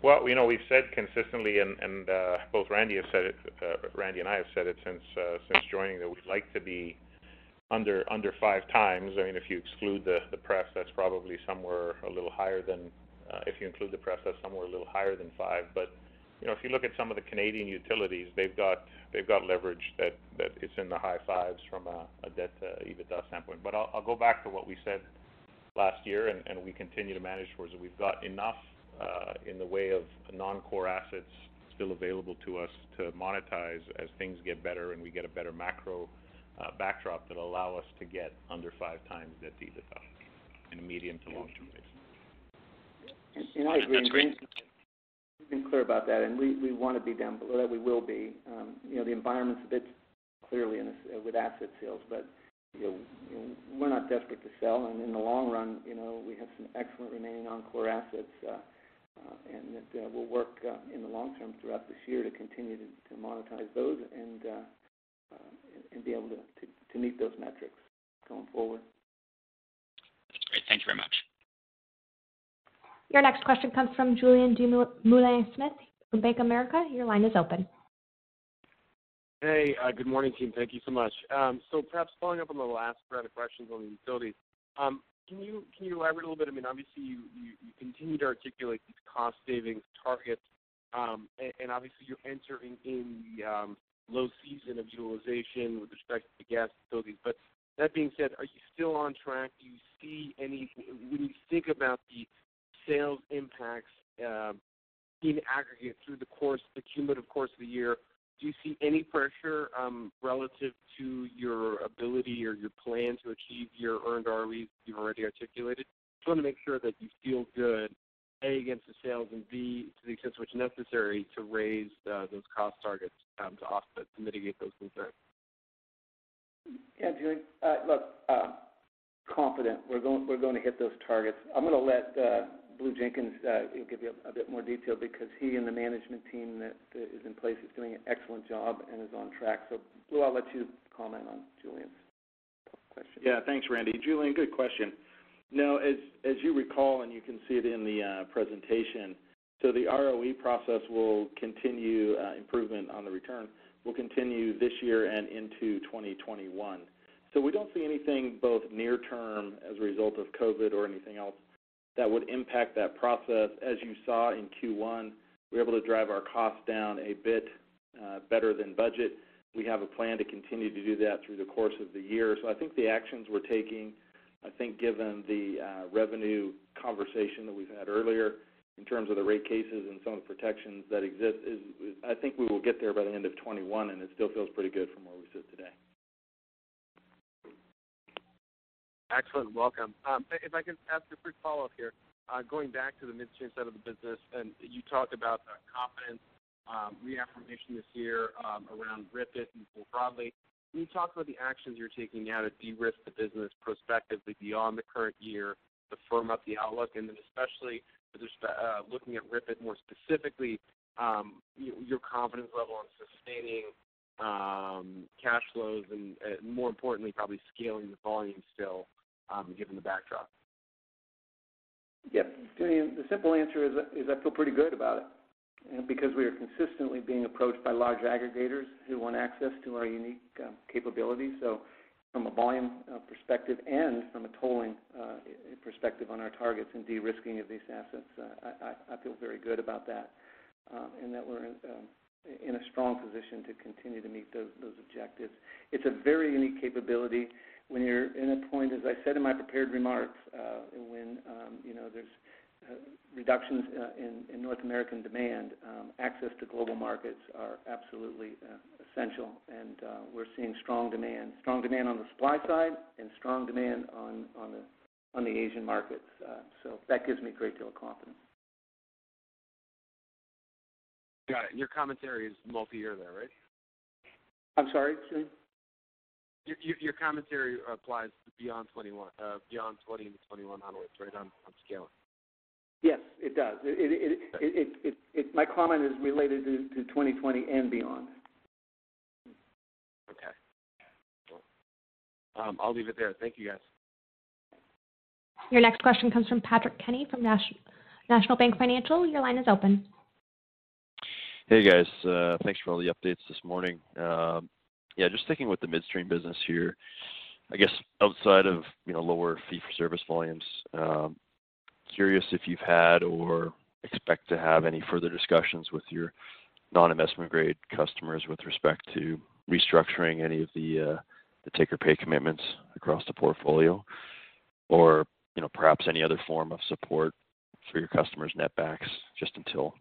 Well, you know, we've said consistently and uh, both Randy has said it, uh, Randy and I have said it since uh, since joining that we'd like to be under under five times. I mean, if you exclude the the pref, that's probably somewhere a little higher than uh, if you include the pref, that's somewhere a little higher than five. But You know, if you look at some of the Canadian utilities, they've got they've got leverage that that is in the high 5s from a debt to EBITDA standpoint. But I'll go back to what we said last year, and and we continue to manage towards it. We've got enough uh, in the way of non-core assets still available to us to monetize as things get better and we get a better macro Uh, backdrop that'll allow us to get under 5x debt to EBITDA in a medium to long term basis. I agree. That's great. We've been clear about that, and we wanna be down below that. We will be. Um, you know, the environment's a bit clearly in this uh, with asset sales, but you know, we're not desperate to sell. And in the long run, you know, we have some excellent remaining non-core assets, uh, and that we'll work in the long term throughout this year to continue to monetize those and be able to to meet those metrics going forward. That's great. Thank you very much. Your next question comes from Julian Dumoulin-Smith from Bank of America. Your line is open. Hey, good morning, team. Thank you so much. Um, so perhaps following up on the last round of questions on the utilities, can you can you elaborate a little bit? I mean, obviously you continue to articulate these cost savings targets. Um, and, and, obviously, you're entering in the um, low season of utilization with respect to gas utilities. But that being said, are you still on track? Do you see any, when you think about the sales impacts uh, in aggregate through the course, the cumulative course of the year, do you see any pressure um, relative to your ability or your plan to achieve your earned ROEs you've already articulated? Just want to make sure that you feel good, A, against the sales, and B, to the extent to which necessary, to raise uh, those cost targets um, to offset, to mitigate those concerns. Yeah, Julian. Uh, look, uh, confident we're going we're going to hit those targets. I'm going to let uh, Blue Jenkins uh, give you a, a, bit more detail because he and the management team that is in place is doing an excellent job and is on track. So, Blue, I'll let you comment on Julian's question. Yeah, thanks, Randy. Julian, good question. No, as you recall, and you can see it in the uh, presentation, so the ROE process will continue uh, improvement on the return will continue this year and into 2021. So we don't see anything both near term as a result of COVID or anything else that would impact that process. As you saw in Q1, we were able to drive our costs down a bit uh, better than budget. We have a plan to continue to do that through the course of the year. So I think the actions we're taking, I think given the uh, revenue conversation that we've had earlier, in terms of the rate cases and some of the protections that exist I think we will get there by the end of 21, and it still feels pretty good from where we sit today. Excellent. Welcome. Um, if I could ask a quick follow-up here, uh, going back to the midstream side of the business, and you talked about confidence um, reaffirmation this year um, around RIPET and more broadly. Can you talk about the actions you're taking now to de-risk the business prospectively beyond the current year to firm up the outlook, and then especially with respect, uh, looking at RIPET more specifically, um, your confidence level on sustaining um, cash flows and, uh, more importantly, probably scaling the volume still, um, given the backdrop? Yep. Julian, the simple answer is, is I feel pretty good about it. Because we are consistently being approached by large aggregators who want access to our unique uh, capabilities. So from a volume uh, perspective and from a tolling uh, perspective on our targets and de-risking of these assets. Uh, I feel very good about that, and that we're in a strong position to continue to meet those objectives. It's a very unique capability when you're in a point, as I said in my prepared remarks, when um, you know there's reductions in North American demand, um, access to global markets are absolutely essential, and uh, we're seeing strong demand. Strong demand on the supply side and strong demand on, on, the, on the Asian markets. Uh, so that gives me a great deal of confidence. Got it. Your commentary is multi-year there, right? I'm sorry, Jim? Your, your, your commentary applies beyond 21, uh, beyond 20 to 21 onwards, right, on, on scaling. Yes, it does. It, it, it, it, my comment is related to, to 2020 and beyond. Um, I'll leave it there. Thank you, guys. Your next question comes from Patrick Kenny from National Bank Financial. Your line is open. Hey, guys. Uh, thanks for all the updates this morning. Um, yeah, just sticking with the midstream business here. I guess outside of you know lower fee-for-service volumes, um, curious if you've had or expect to have any further discussions with your non-investment grade customers with respect to restructuring any of the uh, the take or pay commitments across the portfolio, or you know perhaps any other form of support for your customers' netbacks just until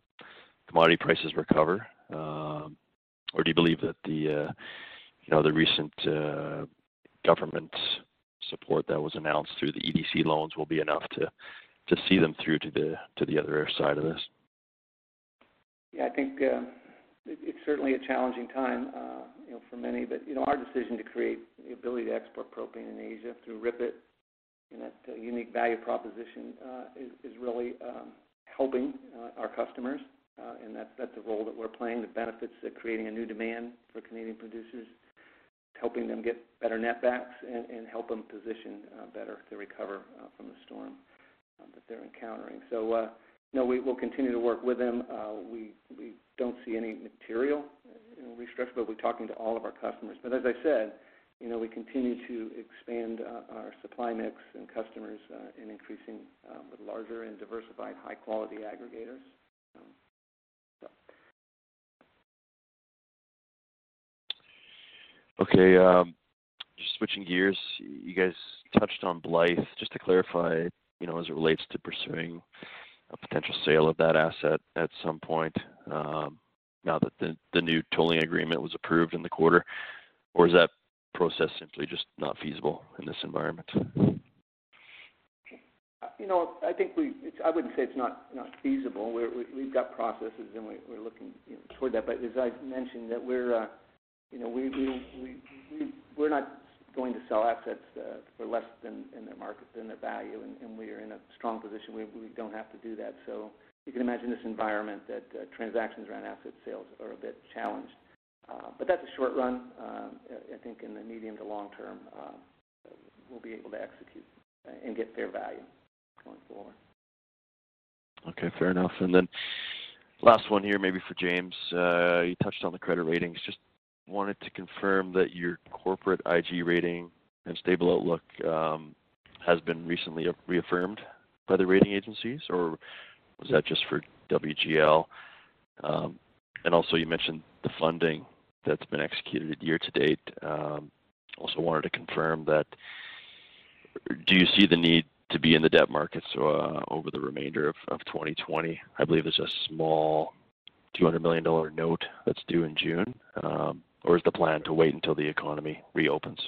commodity prices recover? Um, or do you believe that the uh, you know the recent uh, government support that was announced through the EDC loans will be enough to to see them through to the to the other side of this? Yeah, I think uh, it's certainly a challenging time, uh, you know, for many. But you know, our decision to create the ability to export propane in Asia through RIPET and that uh, unique value proposition uh, is, is really um, helping uh, our customers, uh, and that's that's the role that we're playing. The benefits of creating a new demand for Canadian producers, helping them get better netbacks, and, and help them position better to recover from the storm um, that they're encountering. So, uh, no, we will continue to work with them. Uh, we don't see any material, uh, you know, restructure, but we're talking to all of our customers. But as I said, you know, we continue to expand our supply mix and customers, and increasing um, with larger and diversified high-quality aggregators. Um, so. Okay, just switching gears, you guys touched on Blythe. Just to clarify, you know, as it relates to pursuing a potential sale of that asset at some point, um, now that the new tolling agreement was approved in the quarter, or is that process simply just not feasible in this environment? You know, I think we. I wouldn't say it's not feasible. We've got processes, and we're looking, you know, toward that. But as I mentioned, that we're, uh, you know, we're not going to sell assets uh, for less than their market, than their value, and we are in a strong position. We don't have to do that. So you can imagine this environment that uh, transactions around asset sales are a bit challenged. Uh but that's a short run. Uh, I think in the medium to long term, we'll be able to execute and get fair value going forward. Okay, fair enough. And then last one here, maybe for James. You touched on the credit ratings. Just wanted to confirm that your corporate IG rating and stable outlook um, has been recently reaffirmed by the rating agencies, or was that just for WGL? Um, and also you mentioned the funding that's been executed year to date. Um, also wanted to confirm that do you see the need to be in the debt markets uh, over the remainder of 2020? I believe there's a small 200 million dollar note that's due in June. Or is the plan to wait until the economy reopens?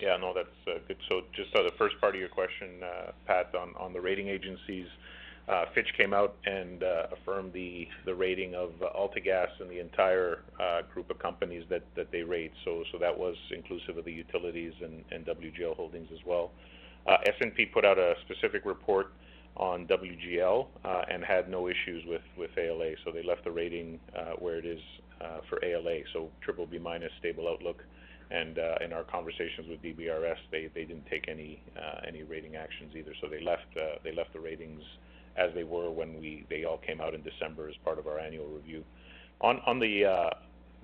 Yeah, no, that's uh, good. So just on the first part of your question, uh, Pat, on on the rating agencies, uh, Fitch came out and affirmed the the rating of AltaGas and the entire group of companies that that they rate. So, so that was inclusive of the utilities and WGL Holdings as well. S&P put out a specific report on WGL and had no issues with ALA. So they left the rating where it is Uh, for ALA, so triple B minus stable outlook. And uh, in our conversations with DBRS, they they didn't take any uh, any rating actions either. So they left they left the ratings as they were when we they all came out in December as part of our annual review. On on the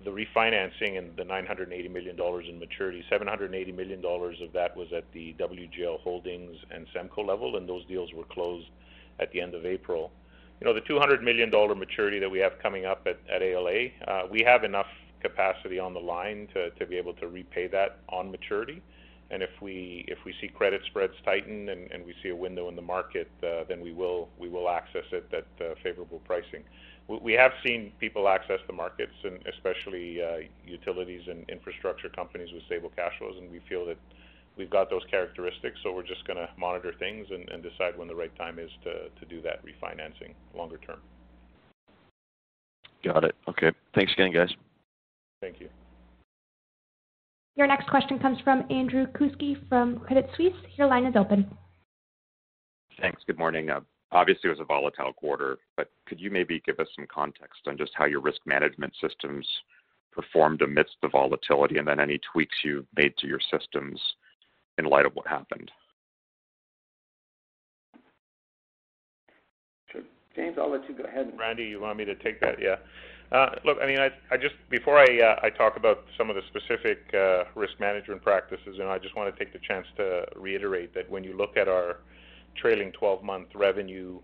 refinancing and the 980 million dollars in maturity, 780 million dollars of that was at the WGL Holdings and SEMCO level, and those deals were closed at the end of April. You know, the 200 million dollar maturity that we have coming up at at ALA, we have enough capacity on the line to to be able to repay that on maturity. And if we if we see credit spreads tighten and and we see a window in the market, uh, then we will we will access it at uh, favorable pricing. We have seen people access the markets and especially uh, utilities and infrastructure companies with stable cash flows, and we feel that we've got those characteristics. So we're just gonna monitor things and decide when the right time is to to do that refinancing longer term. Got it. Okay. Thanks again, guys. Thank you. Your next question comes from Andrew Kuske from Credit Suisse. Your line is open. Thanks. Good morning. Uh, obviously, it was a volatile quarter, but could you maybe give us some context on just how your risk management systems performed amidst the volatility, and then any tweaks you've made to your systems in light of what happened? Sure. James, I'll let you go ahead. Randy, you want me to take that? Yeah. Uh, look, I mean, I just before I uh, I talk about some of the specific uh, risk management practices, you know, I just wanna take the chance to reiterate that when you look at our trailing 12-month revenue,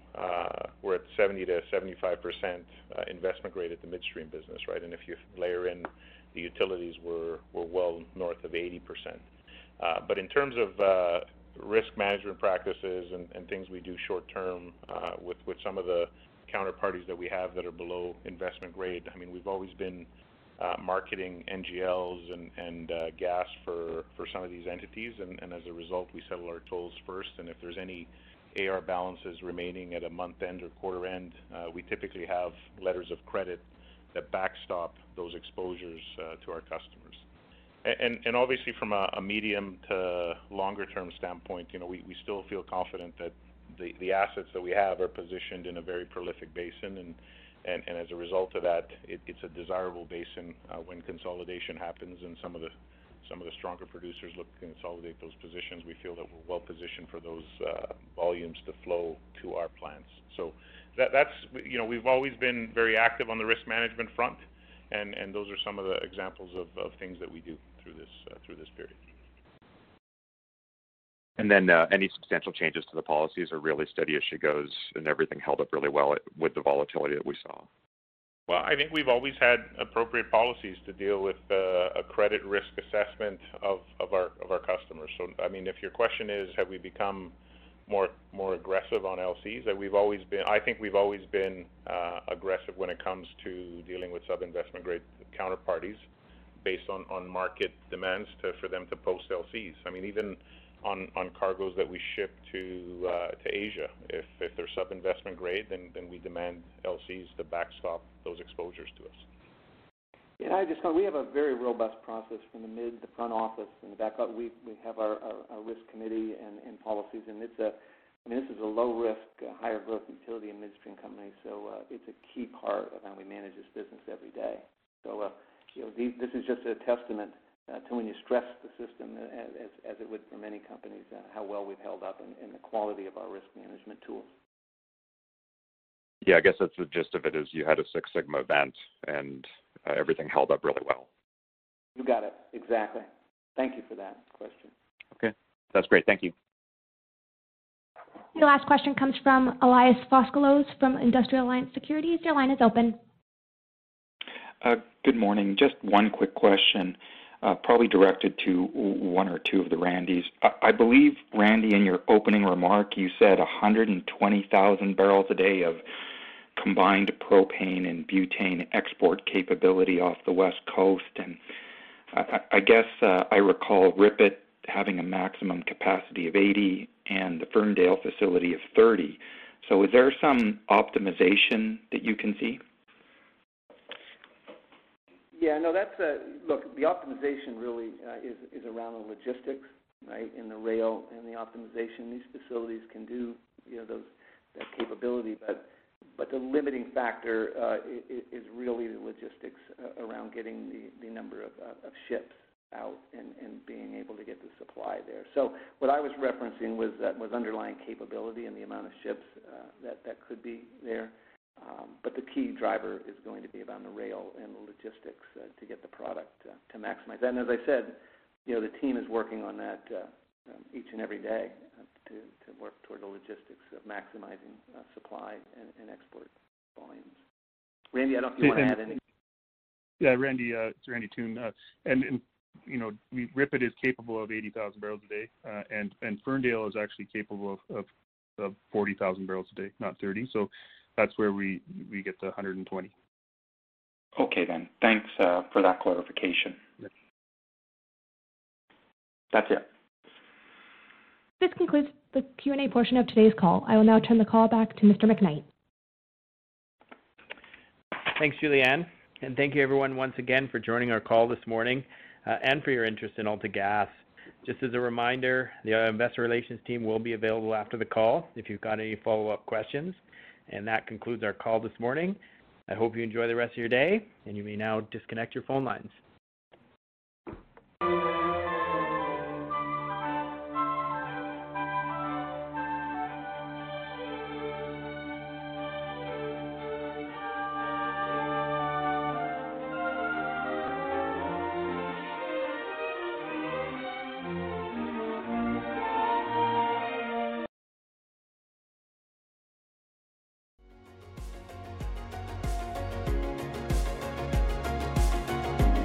we're at 70%-75% investment grade at the midstream business, right? And if you layer in the utilities, we're well north of 80%. Uh, in terms of uh, risk management practices and things we do short term uh, with some of the counterparties that we have that are below investment grade, I mean, we've always been marketing NGLs and gas for some of these entities. And as a result, we settle our tolls first. And If there's any AR balances remaining at a month-end or quarter-end, we typically have letters of credit that backstop those exposures to our customers. And, and obviously from a medium to longer term standpoint, you know, we still feel confident that the assets that we have are positioned in a very prolific basin. And and as a result of that, it's a desirable basin uh, when consolidation happens and some of the some of the stronger producers look to consolidate those positions. We feel that we're well positioned for those uh, volumes to flow to our plants. So that's, you know, we've always been very active on the risk management front, and those are some of the examples of things that we do through this period. And then uh any substantial changes to the policies are really steady as she goes, and everything held up really well with the volatility that we saw? Well, I think we've always had appropriate policies to deal with uh, a credit risk assessment of, of our of our customers. So, I mean, if your question is, have we become more more aggressive on LCs? That we've always been. I think we've always been uh, aggressive when it comes to dealing with sub-investment grade counterparties, based on on market demands to for them to post LCs. I mean, even on on cargoes that we ship to uh, to Asia. If if they're sub-investment grade, then then we demand LCs to backstop those exposures to us. Yeah, I just we have a very robust process from the mid, the front office, and the back office. We we have our, our, our risk committee and, and policies, and it's a, I mean, this is a low risk, uh, higher growth utility and midstream company, so uh, it's a key part of how we manage this business every day. So, uh, you know, these, this is just a testament uh, to when you stress the system, uh, as, as it would for many companies, uh, how well we've held up and, and the quality of our risk management tools. Yeah, I guess that's the gist of it. Is you had a Six Sigma event and uh, everything held up really well. You got it exactly. Thank you for that question. Okay, that's great. Thank you. Your last question comes from Elias Foscolos from Industrial Alliance Securities. Your line is open. Uh, good morning. Just one quick question uh, probably directed to one or two of the Randys. I, believe, Randy, in your opening remark, you said 120,000 barrels a day of combined propane and butane export capability off the west coast. And I, guess uh, I recall RIPET having a maximum capacity of 80 and the Ferndale facility of 30. So is there some optimization that you can see? Yeah, no, that's a look. The optimization really uh, is is around the logistics, right, in the rail and the optimization. These facilities can do you know those that capability, but but the limiting factor uh, is, really the logistics uh, around getting the the number of, uh, ships out and, and being able to get the supply there. So what I was referencing was was underlying capability and the amount of ships uh, that that could be there. Um, but the key driver is going to be about the rail and the logistics uh, to get the product uh, to maximize that. And as I said, you know, the team is working on that uh, um, each and every day uh, to, to work toward the logistics of maximizing uh, supply and, and export volumes. Randy, I don't know if you want to add anything. Yeah, Randy, uh, it's Randy Toone. Uh, and, and, you know, we, RIPET is capable of 80,000 barrels a day, uh, and, and Ferndale is actually capable of, of, of 40,000 barrels a day, not 30. So that's where we we get the 120. Okay, then. Thanks uh, for that clarification. That's it. This concludes the Q&A portion of today's call. I will now turn the call back to Mr. McKnight. Thanks, Julianne. And thank you, everyone, once again for joining our call this morning uh, and for your interest in AltaGas. Just as a reminder, the uh, investor relations team will be available after the call if you've got any follow-up questions. And that concludes our call this morning. I hope you enjoy the rest of your day, and you may now disconnect your phone lines.